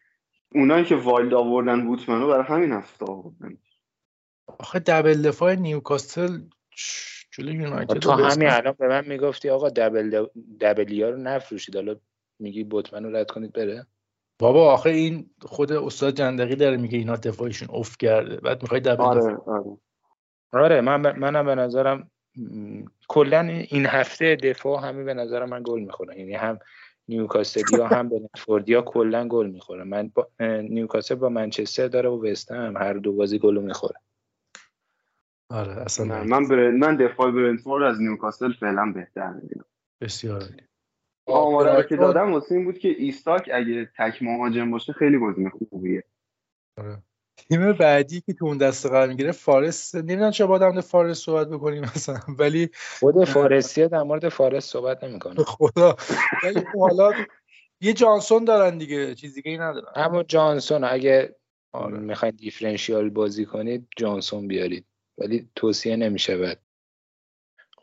اونایی که wild آوردن بوتمنو برای همین هفته آوردن. آخه دبل دفاع نیوکاستل جلوی یونایتد تو همین الان به من می‌گفتی آقا دبل دبلیا رو نفروشید. حالا میگی بوتمنو رد کنید بره؟ بابا آخه این خود استاد جندقی داره میگه اینا دفاعشون افت کرده. بعد می‌خوای دبل آره آره. آره من منم به نظرم کلا این هفته دفاع همه به نظر من گل می‌خورن. یعنی هم نیوکاسلیا هم برنتفوردیا کلا گل می‌خوره من با نیوکاسل با منچستر داره و وستهم هر دو بازی گل می‌خوره. آره اصلا من من دفاع برنتفورد از نیوکاسل فعلا بهتر می‌بینم بسیار آماره که دادم واسه این بود که ایستاک اگه تک مهاجم باشه خیلی گزینه خوبیه. آره. تیم بعدی که تو اون دسته قرار می‌گیره فارس. نمی‌دونم چه با فارس صحبت بکنیم مثلا ولی خود فارسی در مورد فارس صحبت نمی‌کنه خدا. ولی خب حالا یه جانسون دارن دیگه چیز دیگه ای ندارن. اما جانسون. اگه آره. می‌خواید differential بازی کنید جانسون بیارید. ولی توصیه نمیشه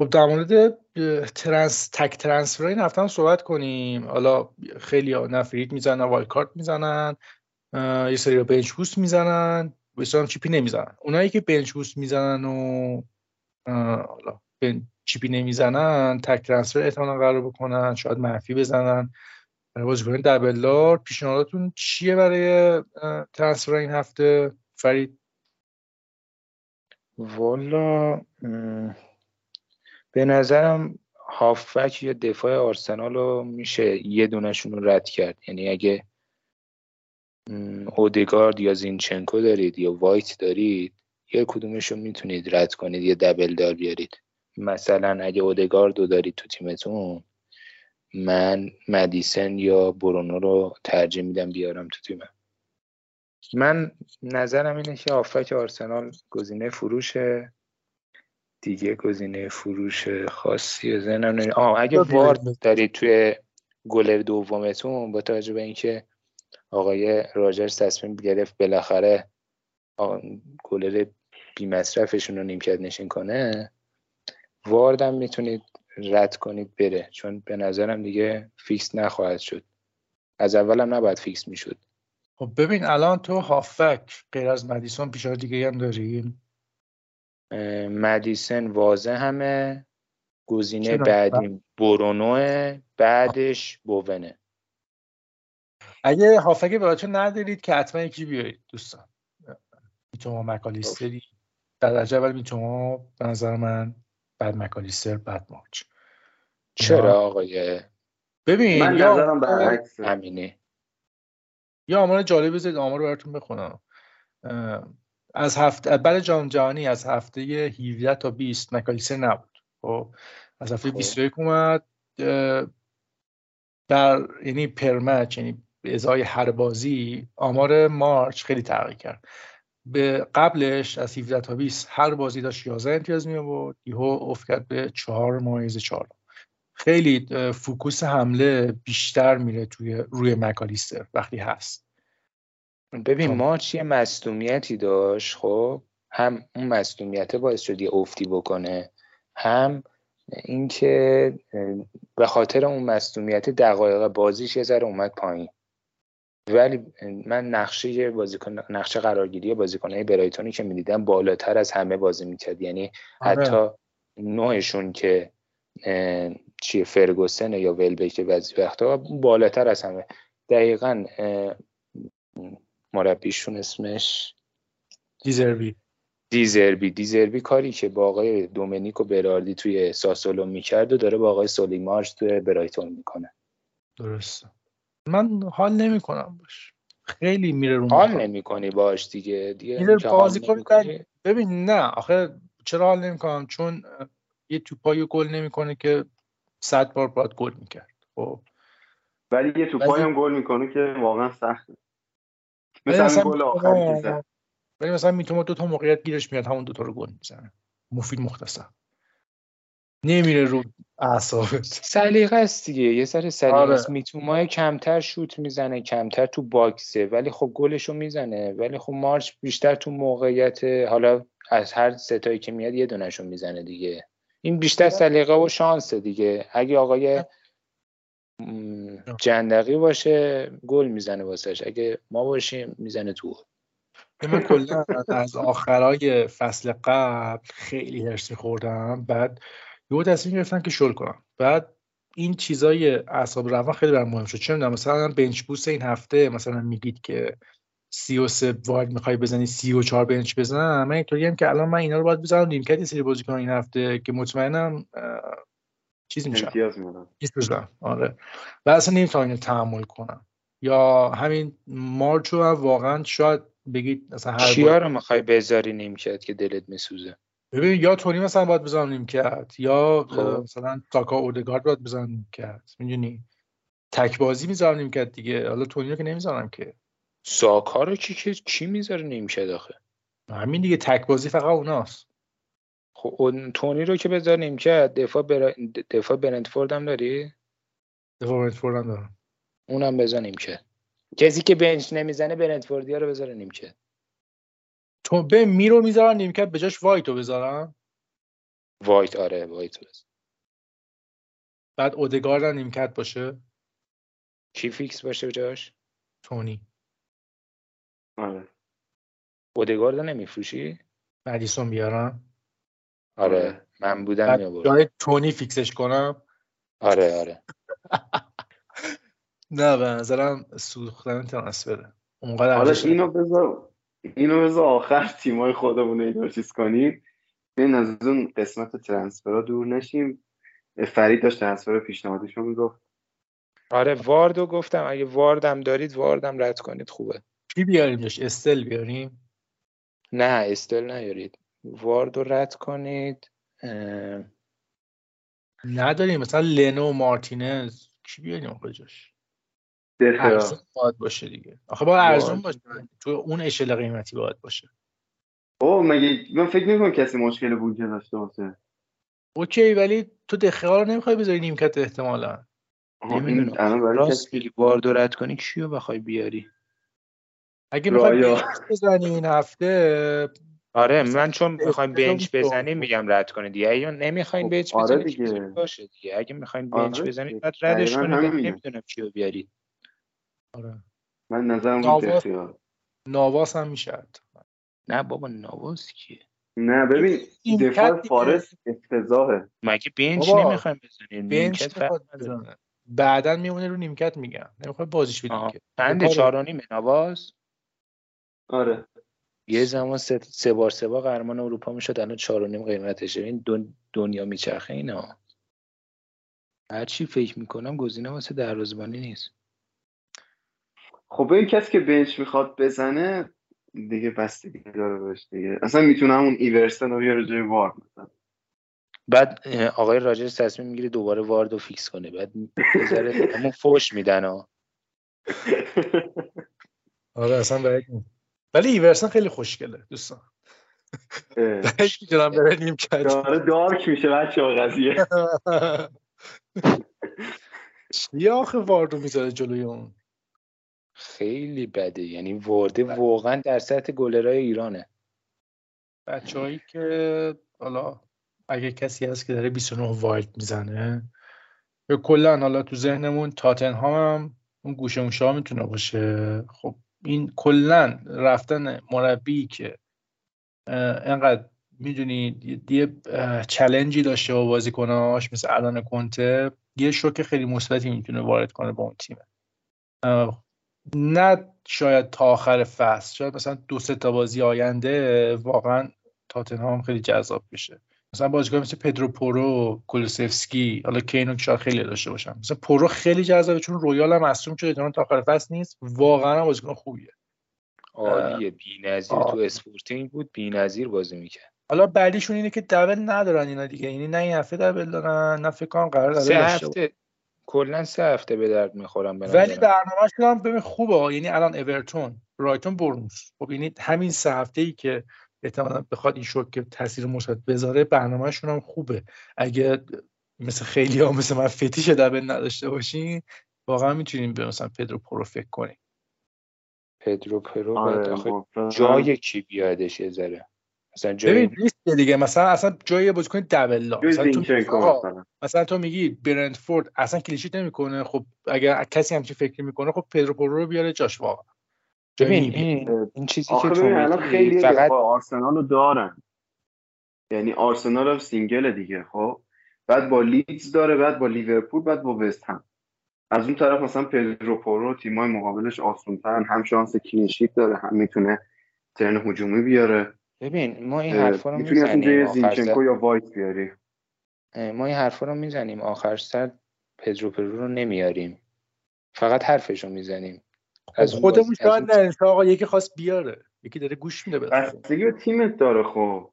خب در مورد ترنس تک transfer این هفته هم صحبت کنیم. حالا خیلی‌ها free hit می‌زنن wild card می‌زنن یه سری رو bench boost می‌زنن بسیار چیپی نمی‌زنن. اونایی که bench boost می‌زنن و حالا چیپی نمی‌زنن تک transfer احتمالا قرار بکنن شاید منفی بزنن. برای بازیکن دبلار پیشنهاداتون چیه برای ترنسفر این هفته؟ فرید. والا به نظرم هافک یا دفاع آرسنال رو میشه یه دونشون رو رد کرد. یعنی اگه اودگارد یا زینچنکو دارید یا وایت دارید یا کدومش رو می‌تونید رد کنید یه دبل دار بیارید. مثلا اگه اودگارد رو دارید تو تیمتون من مدیسن یا برونو رو ترجیح میدم بیارم تو تیمم من نظرم اینه که آفک آرسنال گزینه فروشه. دیگه گزینه فروش خاصی ذهنم نمی آه اگه وارد دارید توی گلر دومتون با توجه به اینکه آقای راجرز تصمیم گرفت بالاخره گلر بی مصرفشون رو نیمکت نشین کنه واردم می‌تونید رد کنید بره. چون به نظرم دیگه فیکس نخواهد شد. از اولم نباید فیکس می‌شد. خب ببین الان تو هافبک غیر از مدیسون پیشار دیگه هم داریم مدیسن واضح همه. گزینه بعدی برونوه بعدش بوئنه اگه هافک براتون ندارید که حتما یکی بیارید دوستان. میتوما مکالیستری. در درجه اول میتوما به نظر من بعد مکالیستر بعد مارچ. چرا آقای؟ ببین من یا نظرم برعکس. همینه یا آمار جالب بذارید آمار براتون بخونم. از هفته بعد جام جهانی از هفته 17 تا 20 مکالیسر نبود. خب از هفته 21 خب. اومد در یعنی پرمچ یعنی به ازای هر بازی آمار مارچ خیلی تغییر کرد. به قبلش از 17 تا 20 هر بازی داشت 11 امتیاز می آورد یهو افت کرد به 4 مایز 4 خیلی فوکوس حمله بیشتر میره توی روی مکالیستر وقتی هست. ببین خب. مارچ یه مصدومیتی داشت خب هم اون مصدومیت باعث شد یه افتی بکنه هم اینکه به خاطر اون مصدومیت دقایق بازیش یه ذره اومد پایین ولی من نقشه بازیکن نقشه قرارگیری بازیکنهای برایتونی که می‌دیدم بالاتر از همه بازی می‌کرد یعنی آره. حتی نوعشون که چیه فرگوسن یا ولبک بعضی وقتا بالاتر از همه دقیقا مربیشون اسمش دیزربی. دیزربی. دیزربی کاری که با آقای دومنیکو براردی توی ساسولو می‌کرد و داره با آقای سولیمارش توی برایتون می‌کنه. درسته. من حال نمی‌کنم باش. خیلی میره رو حال نمی‌کنی باش دیگه. دیگه میره بازی ببین نه. آخه چرا حال نمی‌کنم؟ چون یه توپای گل نمی‌کنه که صد بار باید گل می‌کرد. خب. ولی یه توپای هم گل می‌کنه که واقعا سخته. مثلا گل آخری ولی مثلا می‌تونه دو تا موقعیت گیرش میاد همون دو تا رو گل می‌زنه مفید مختصر. نمیره رو اعصابت سلیقه است دیگه. یه سر سلیقه آره. است. میتومای کمتر شوت می‌زنه کمتر تو باکسه. ولی خب گلشو می‌زنه. ولی خب مارچ بیشتر تو موقعیت حالا از هر ستایی که میاد یه دونشون می‌زنه دیگه. این بیشتر سلیقه و شانسه دیگه. اگه آقای جندقی باشه گل می‌زنه واسش. اگه ما باشیم می‌زنه تو من کلا از آخرای فصل قبل خیلی هرسی خوردم بعد یه تصمیم گرفتن که شل کنم. بعد این چیزای اعصاب روان خیلی برام مهم شد. چه مثلا بنچ بوس این هفته مثلا میگید که سی و سه وارد می‌خوای بزنی سی و چهار بنچ بزنم. من اینطوری هم که الان من اینا رو باید بزنم. نیمکت سری بازی کنم این هفته که مطمئنم چیز میشم. امتیاز آره. و اصلا نمی‌تونم اینو تحمل کنم. یا همین مارچو هم واقعا شاید بگید مثلا هر چیا رو می‌خوای بذاری نیمکت که دلت میسوزه؟ ببین یا تونی مثلا باید بذارم نیمکت یا خب. مثلا تاکا اودگارد باید بذارم نیمکت. می‌دونی؟ تک بازی می‌ذارم نیمکت دیگه. حالا تونی رو که نمی‌ذارم که. ساکا رو کی, کی می‌ذاره نیمکت آخه؟ همین دیگه تک بازی فقط اوناست. خب تونی رو که بذار نیمکت دفاع بر... دفاع برنتفورد هم داری؟ دفاع برنتفورد هم دارم. اونم بزنیم که. کسی که بنچ نمی‌زنه برنتفوردیا رو بذاره نیمکت تو بن می رو می‌ذارن نیمکت به جاش وایت رو بذارم. وایت آره وایت بذار. بعد اودگارد هم نیمکت باشه. کی فیکس باشه به جاش؟ تونی. آره. اودگارد نمیفروشی؟ مدیسون بیارم. آره من بودم جای تونی فیکسش کنم؟ آره آره. نه به نظرم سوختن transfer ه اونقدر حالا اینو بذار اینو بذار آخر تیمای خودمون اینو چیز کنیم. این از اون قسمت ترانسفرها دور نشیم. فرید داشت ترانسفر پیشنهادیشو می‌گفت. آره واردو گفتم. اگه واردم دارید واردم رد کنید خوبه. کی بیاریم داشت؟ استل بیاریم؟ نه استل نیارید. واردو رد کنید. نداریم. مثلا لنو مارتینز. کی بیاریم آقا جاش؟ ارزون باید باشه دیگه. آخه با ارزون باشه. تو اون اشل قیمتی باید باشه. او مگه من فکر نمی‌کنم کسی مشکل بودجه داشته باشه. اوکی ولی تو دخیال رو نمی‌خوای بذاری نیمکت احتمالا. نمی‌دونم. راست بگی باردو رد کنی کیو بخوای بیاری؟ اگه می‌خوای بزنی این هفته آره من چون می‌خوایم بنچ بزنیم میگم رد کنید دیگه. اگه نمی‌خواین خب، بنچ آره دیگه. باشه دیگه. اگه می‌خواین بنچ آره بزنید بعد ردش کنید نمی‌دونم کیو بیارید. آره. من نظرم نواس... نواس هم میشه نه بابا نواس کیه؟ نه ببین دفاع فارس افتضاحه. مگه بنچ نمی‌خوایم بزنیم؟ بنچ بعدا میمونه رو نیمکت میگم. نمی‌خوای بازیش بدیم که. چند چهار و نیمه نواز آره. یه زمان سه, سه بار سه بار قهرمان اروپا می‌شد الان چهار و نیم قیمتشه. این دن... دنیا میچرخه اینا. هر چی فکر می‌کنم گزینه واسه دروازه‌بانی نیست. خب این کسی که بنچ می‌خواد بزنه دیگه بستگی داره بهش دیگه. اصلا می‌تونه همون ایورسن رو بیاره جای وارد مثلا. بعد آقای راجرز تصمیم می‌گیره دوباره وارد رو فیکس کنه. بعد بذاره همون فوش میدن ها. آره اصلا باید ولی ایورسن خیلی خوشگله دوستان. می‌تونم برنیم کرد داره دارک میشه بچه ها قضیه. یا آخه واردو می‌ذاره جلوی اون. خیلی بده. یعنی وارده واقعا در سطح گلرای ایرانه. بچههایی که حالا اگه کسی هست که داره 29 وایلد می‌زنه یا کلا حالا تو ذهنمون تاتن هم اون گوشه اون می‌تونه باشه. خب این کلا رفتن مربی که انقدر می‌دونی یه چلنجی داشته با بازیکناش مثل الان کنته یه شوک خیلی مثبتی می‌تونه وارد کنه با اون تیم نه شاید تا آخر فصل شاید مثلا دو سه تا بازی آینده واقعا تاتنهام خیلی جذاب بشه مثلا بازیکن مثل پدرو پورو کولوسفسکی حالا کینو که شاید خیلی داشته باشم مثلا پورو خیلی جذابه چون رویال هم مصدوم شده تا آخر فصل نیست. واقعا بازیکن خوبیه. عالیه. بی‌نظیر تو اسپورتینگ بود بی‌نظیر بازی می‌کرد. حالا بعدیشون اینه که double ندارن اینا دیگه. یعنی نه این هفته double دارن نه فکر کنم قرار سه هفته. کلا سه هفته به درد می‌خورم ولی برنامه‌شون هم ببین خوبه. یعنی الان اورتون برایتون بورنموس خب یعنی همین سه هفته ای که احتمالا بخواد این شوک که تاثیر مثبت بذاره برنامهشون هم خوبه. اگه مثل خیلی ها مثل من fetish double نداشته باشین واقعا می‌تونیم به مثلا پدرو پرو فکر کنیم. پدرو پرو آره جای کی بیادش ذره؟ مثلا جای نیست دیگه. مثلا اصلا جای بازیکن double مثلا تو مثلا تو میگی برنتفورد اصلا clean sheet نمی‌کنه. خب اگر کسی همچین فکر می‌کنه خب پدرو پرو رو بیاره جاش. واقعا. ببین این, این چیزی که تو الان خیلی فقط آرسنال رو دارن. یعنی آرسنال هم single دیگه خب؟ بعد با لیدز داره بعد با لیورپول بعد با وست هم. از اون طرف مثلا پدرو پورو تیمای مقابلش آسونترن هم شانس clean sheet داره هم می‌تونه return هجومی بیاره. ببین ما این حرفا رو می‌تونی از جای زینچنکو یا وایت بیاری. ما این حرفا رو می‌زنیم آخر سر پدرو پرو رو نمیاریم. فقط حرفش رو می‌زنیم. خب از خودمون شاید نه. آقا یکی خواست بیاره. یکی داره گوش میده بستگی به تیمت داره خب.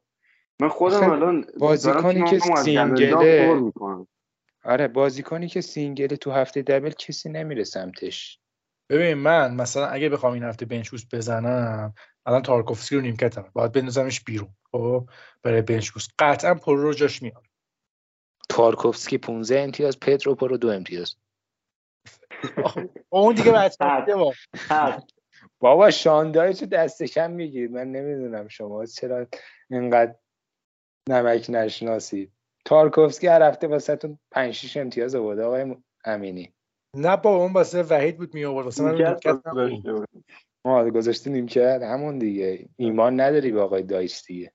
من خودم الان بازیکنی که سینگله آره بازیکنی که single ه تو هفته double کسی نمیره سمتش. ببین من مثلا اگه بخوام این هفته bench boost بزنم الان تارکوفسکی رو نیمکتم باید بندازمش بیرون خب؟ برای bench boost قطعا پرو رو جاش میاد. تارکوفسکی 15 امتیاز پدرو پرو دو امتیاز. اون دیگه بچه بابا شاندای تو دست کم می‌گیرید من نمی‌دونم شما چرا اینقدر نمک نشناسید. تارکوفسکی هر هفته واسه تون 5 6 امتیاز آورده آقای امینی. نه با اون واسه وحید بود می آورد واسه من ما گذاشتی نیم کرد همون دیگه. ایمان نداری به آقای دایش دیگه.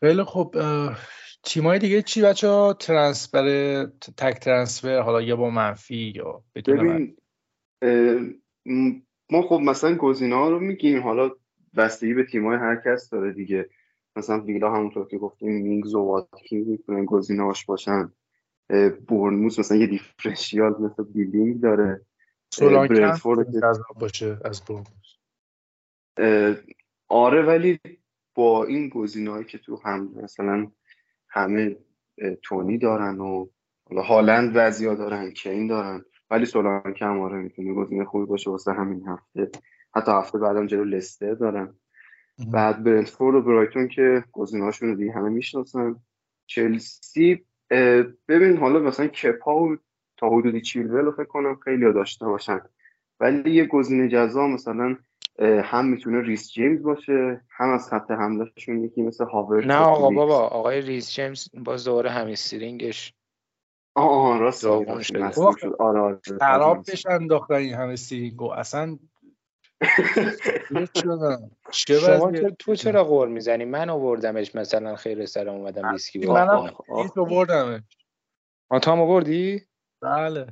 خیلی خوب تیمای دیگه چی بچه ها ترنسفر تک transfer حالا یا با منفی یا بدون ببین ما خب مثلا گزینه ها رو میگیم. حالا بستگی به تیمای هر کس داره دیگه. مثلا ویلا همونطور که گفتیم مینگز و واتکینز می‌تونن گزینه‌اش باشن. بورنموس مثلا یه differential مثل بیلینگ داره. سولانکه باشه از بورنموس آره ولی با این گزینه‌هایی که تو هم مثلا همه تونی دارن و حالا هالند وضعیا دارن کین دارن. ولی سولانکه هم آره می‌تونه گزینه خوبی باشه واسه همین هفته. حتی هفته بعدم جلو لستر دارن. بعد برنتفورد و برایتون که گزینه‌هاشون رو دیگه همه می‌شناسن. چلسی ببین حالا مثلا کپا و تا حدودی چیلول فکر کنم خیلی داشته باشن. ولی یه گزینه جزا مثلا هم می‌تونه ریس جیمز باشه هم از خط حملهشون یکی مثل هاورد نه آقا بابا آقای ریس جیمز باز دوباره همین سیرینگش آه آه راست شد. آره آره خراب بشه انداختن این همه سیرینگو. اصلا شما تو چرا غور می‌زنی؟ من آوردمش مثلا خیر سر اومدم ریسکی منم آوردمش هم آوردی؟ بله.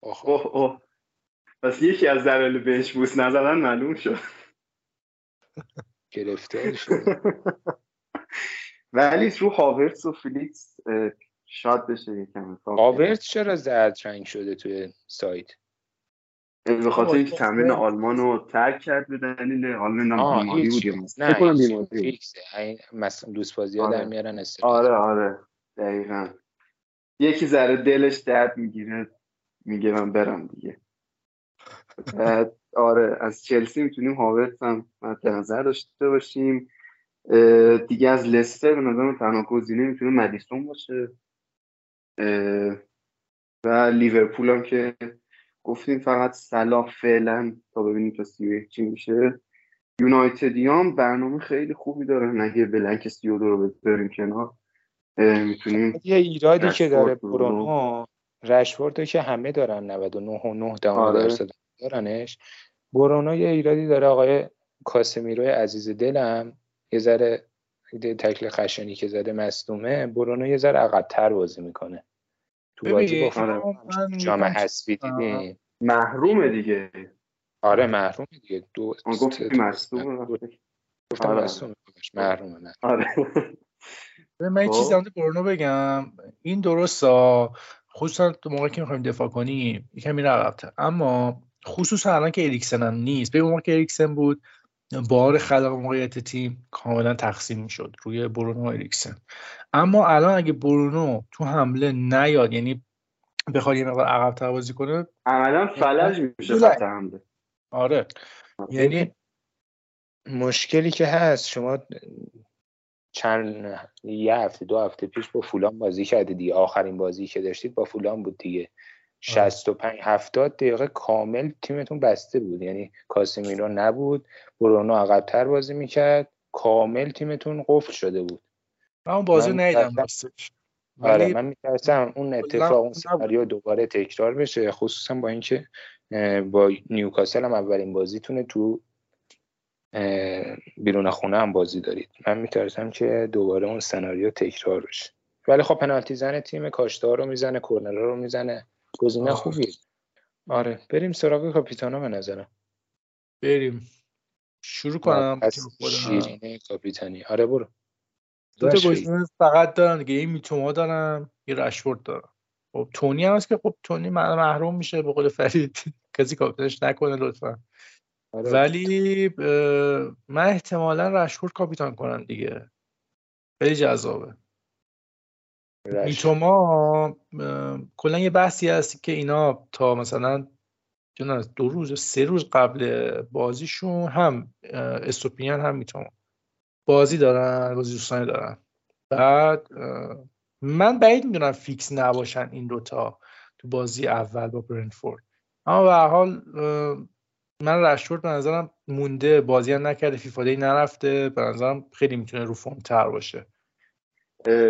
اوه اوه. پس یکی از دلایل بهش بوس نزدن معلوم شد. گرفته شد. ولی رو هاورتس و فیلیکس شاد بشه یکم. هاورتس چرا زرد رنگ شده توی سایت؟ به خاطر اینکه تمرین آلمان رو ترک کرد به دلیل آلمان بیماری بود نه فیکسه مثلا دوست بازی ها در آره. میارن آره آره. دقیقا. یکی ذره دلش درد می‌گیره میگه من برم دیگه. آره از چلسی می‌تونیم هاورت هم مد نظر داشته باشیم. دیگه از لستر به نظرم تنها گزینه می‌تونه مدیسون باشه. و لیورپول هم که گفتیم فقط صلاح فعلا تا ببینیم تا سی چی میشه. یونایتدیان برنامه خیلی خوبی دارن اگه بلنک سی رو بذاریم کنار. می‌تونیم یه ایرادی که داره برونو رشفورد که همه دارن 99 و 9 آره. درصد. دارنش. برونو یه ایرادی داره آقای کاسمیرو عزیز دلم. یه ذره تکل خشنی که زده مصدومه. برونو یه ذره عقبتر بازی می‌کنه. تو بازی با جام حذفی دیدیم. محرومه دیگه. آره محرومه دیگه. دو گفتی مصدومه. گفتم آره. مصدومه محرومه نه. آره. من یه چیزی خب. برونو بگم. این درسته خصوصا تو موقعی که می‌خوایم دفاع کنیم یکم میره عقبتر. اما خصوصا الان که اریکسن هم نیست. به موقع که اریکسن بود بار خلق موقعیت تیم کاملا تقسیم می‌شد روی برونو و اریکسن. اما الان اگه برونو تو حمله نیاد یعنی بخواد یه مقدار عقب بازی کنه عملا فلج میشه خط حمله. آره. یعنی مشکلی که هست شما چند یه هفته دو هفته پیش با فولان بازی کردی دیگه. آخرین بازی که داشتید با فولان بود دیگه. 65 70 دقیقه کامل تیمتون بسته بود. یعنی کاسمیرو نبود برونو عقبتر بازی می‌کرد کامل تیمتون قفل شده بود. من اون بازی نیدم آره من میترسم اون اتفاق اون سناریو دوباره تکرار بشه خصوصا با اینکه با نیوکاسل هم اولین بازیتونه تو بیرون خونه هم بازی دارید. من میترسم که دوباره اون سناریو تکرار بشه. ولی خب پنالتی زن تیم کاشتار رو می‌زنه کورنر رو می‌زنه. گزینه خوبیه. آره. بریم سراغ کاپیتانا به نظرم. بریم. شروع کنم. شیرینه کاپیتانی. آره برو. دو تا گزینه فقط دارم دیگه. این میتوما دارم یه رشورد دارن خب تونی هم هست که خب تونی محروم میشه به قول فرید. کسی کاپیتانش نکنه لطفا. آره. ولی من احتمالا رشورد کاپیتان کنم دیگه. خیلی جذابه. میتوما کلا یه بحثی هست که اینا تا مثلا دو روز سه روز قبل بازیشون هم استوپینیان هم میتوما. بازی دارن بازی دوستانه دارن. بعد من بعید می‌دونم فیکس نباشن این دوتا تو بازی اول با برنفورد. اما به حال من رشورد به نظرم مونده بازی هم نکرده فیفا نرفته به نظرم خیلی می‌تونه رو فرم تر باشه.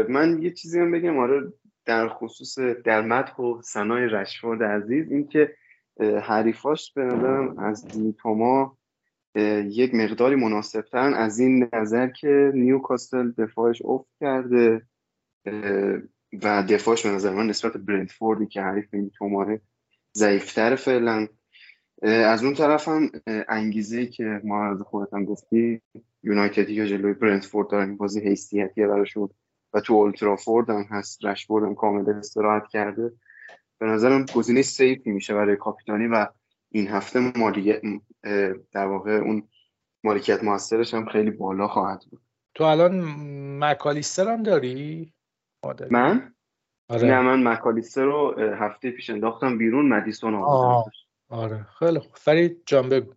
من یه چیزی هم بگم آره در خصوص در مدح و سنای رشفورد عزیز اینکه حریفاش به نظرم از میتوما یک مقداری مناسبترن. از این نظر که نیوکاسل دفاعش افت کرده و دفاعش به نظر من نسبت برنتفوردی که حریف میتوماه ضعیفتر فعلا. از اون طرف هم انگیزه که ما از خودتم گفتی یونایتدی یا جلوی برنتفورد دارن بازی حیثیتیه براشون و تو اولترافورد هم هست رشبورد هم کامل استراحت کرده. به نظرم گزینه سیفی میشه برای کاپیتانی و این هفته مالی در واقع اون مالکیت موثرش هم خیلی بالا خواهد بود. تو الان مکالیستر هم داری؟ من؟ آره. نه من مکالیستر رو هفته پیش انداختم بیرون مدیسون آره. خیلی خوب. فرید جان بگو.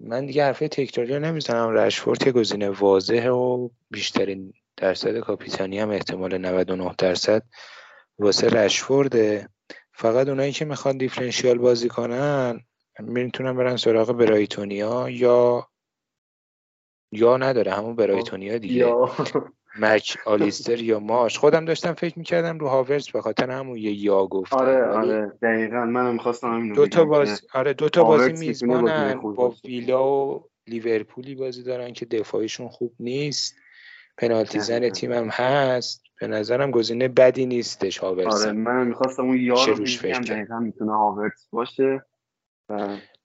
من دیگه حرفه تکراری نمی‌زنم. رشفورد یه گزینه واضحه و بیشترین درصد کاپیتانی هم احتمال 99 درصد واسه رشفورده. فقط اونایی که می‌خوان دیفرنشیال بازی کنن می‌تونن برن سراغ برایتونیا یا یا نداره همون برایتونیا دیگه. مک آلیستر یا ماش. خودم داشتم فکر می‌کردم رو هاورز به خاطر همون یه یا گفتم. آره آره دقیقا منم می‌خواستم همین دو تا بازی آره دو تا بازی میزبانن با ویلا و لیورپولی بازی دارن که دفاعیشون خوب نیست. پنالتی زن تیمم هست. به نظرم گزینه بدی نیستش هاورز. آره منم می‌خواستم اون یا رو دقیقا می‌تونه هاورز باشه.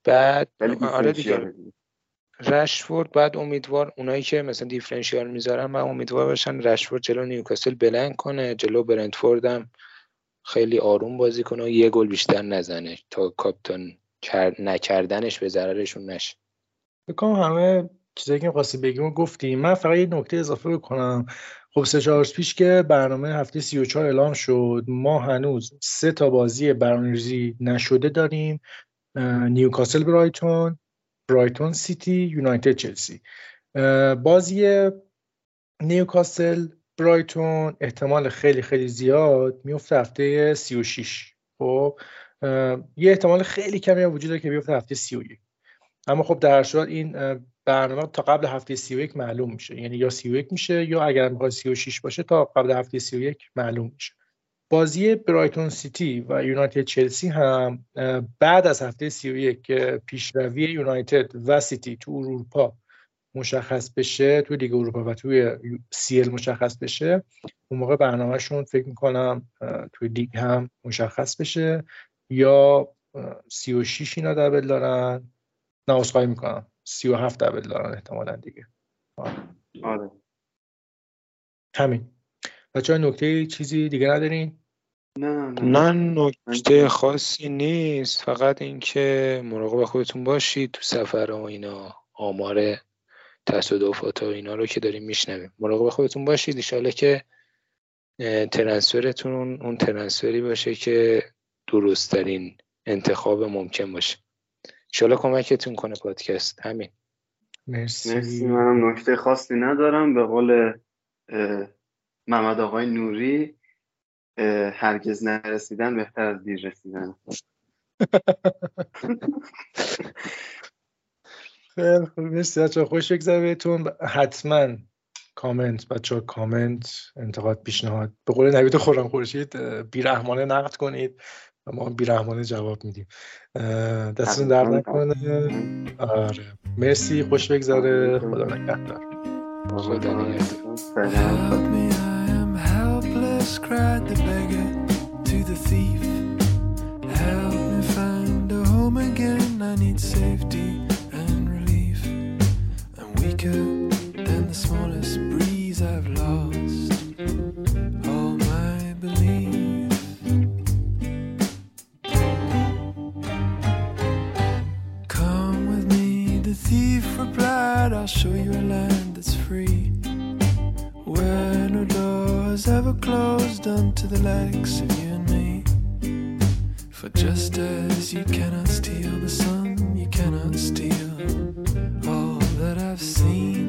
بعد آره دیگه. رشفورد بعد امیدوار اونایی که مثلا دیفرنشیال می‌ذارن و امیدوار باشن رشفورد جلو نیوکاسل بلند کنه جلو برنتفورد هم خیلی آروم بازی کنه و یه گل بیشتر نزنه تا کاپتان نکردنش به ضررشون نشه. بکنم همه چیزایی که خواستی بگیم گفتیم من فقط یه نکته اضافه بکنم. خب سه چهار پیش که برنامه هفته 34 اعلام شد ما هنوز سه تا بازی برنامه‌ریزی نشده داریم. نیوکاسل برایتون. برایتون سیتی یونایتد چلسی. بازی نیوکاسل برایتون احتمال خیلی خیلی زیاد میفته هفته 36 خب یه احتمال خیلی کمی وجود داره که بیفته هفته 31 اما خب در صورت این برنامه تا قبل هفته 31 معلوم میشه. یعنی یا 31 میشه یا اگر می‌خواد 36 باشه تا قبل هفته 31 معلوم میشه. بازی برایتون سیتی و یونایتد چلسی هم بعد از هفته 31 که پیشروی یونایتد و سیتی تو اروپا مشخص بشه توی لیگ اروپا و توی سیل مشخص بشه اون موقع برنامهشون فکر می‌کنم توی لیگ هم مشخص بشه. یا 36 اینا دبل دارن. نه اصخایی می‌کنم. 37 دبل دارن احتمالا دیگه. آره. همین. بچه نکته چیزی دیگه ندارین؟ نه نکته خاصی نیست. فقط اینکه مراقب خودتون باشید تو سفر و اینا آمار تصادفات و اینا رو که داریم میشنویم. مراقب خودتون باشید. ایشاله که ترنسفرتون اون ترنسفری باشه که درستترین انتخاب ممکن باشه. ایشاله کمکتون کنه پادکست. همین. مرسی. مرسی. منم نکته خاصی ندارم. به قول محمد آقای نوری هرگز نرسیدن بهتر از دیر رسیدن. خیلی خوب. مرسی بچه خوش بگذره بهتون. حتما کامنت بچه کامنت انتقاد پیشنهاد. به قول نوید خورم خورشید بیرحمانه نقد کنید و ما بیرحمانه جواب میدیم. دستتون در نکنه. آره. مرسی. خوش بگذره. خدا نگهدار. خدا نگهدار. Cried the need safety and relief. I'm weaker than the smallest breeze I've lost. All my belief. Come with me, the thief replied. I'll show you a land that's free. Where no door has ever closed unto the likes of you and me. For just as you cannot steal the sun, you cannot steal all that I've seen.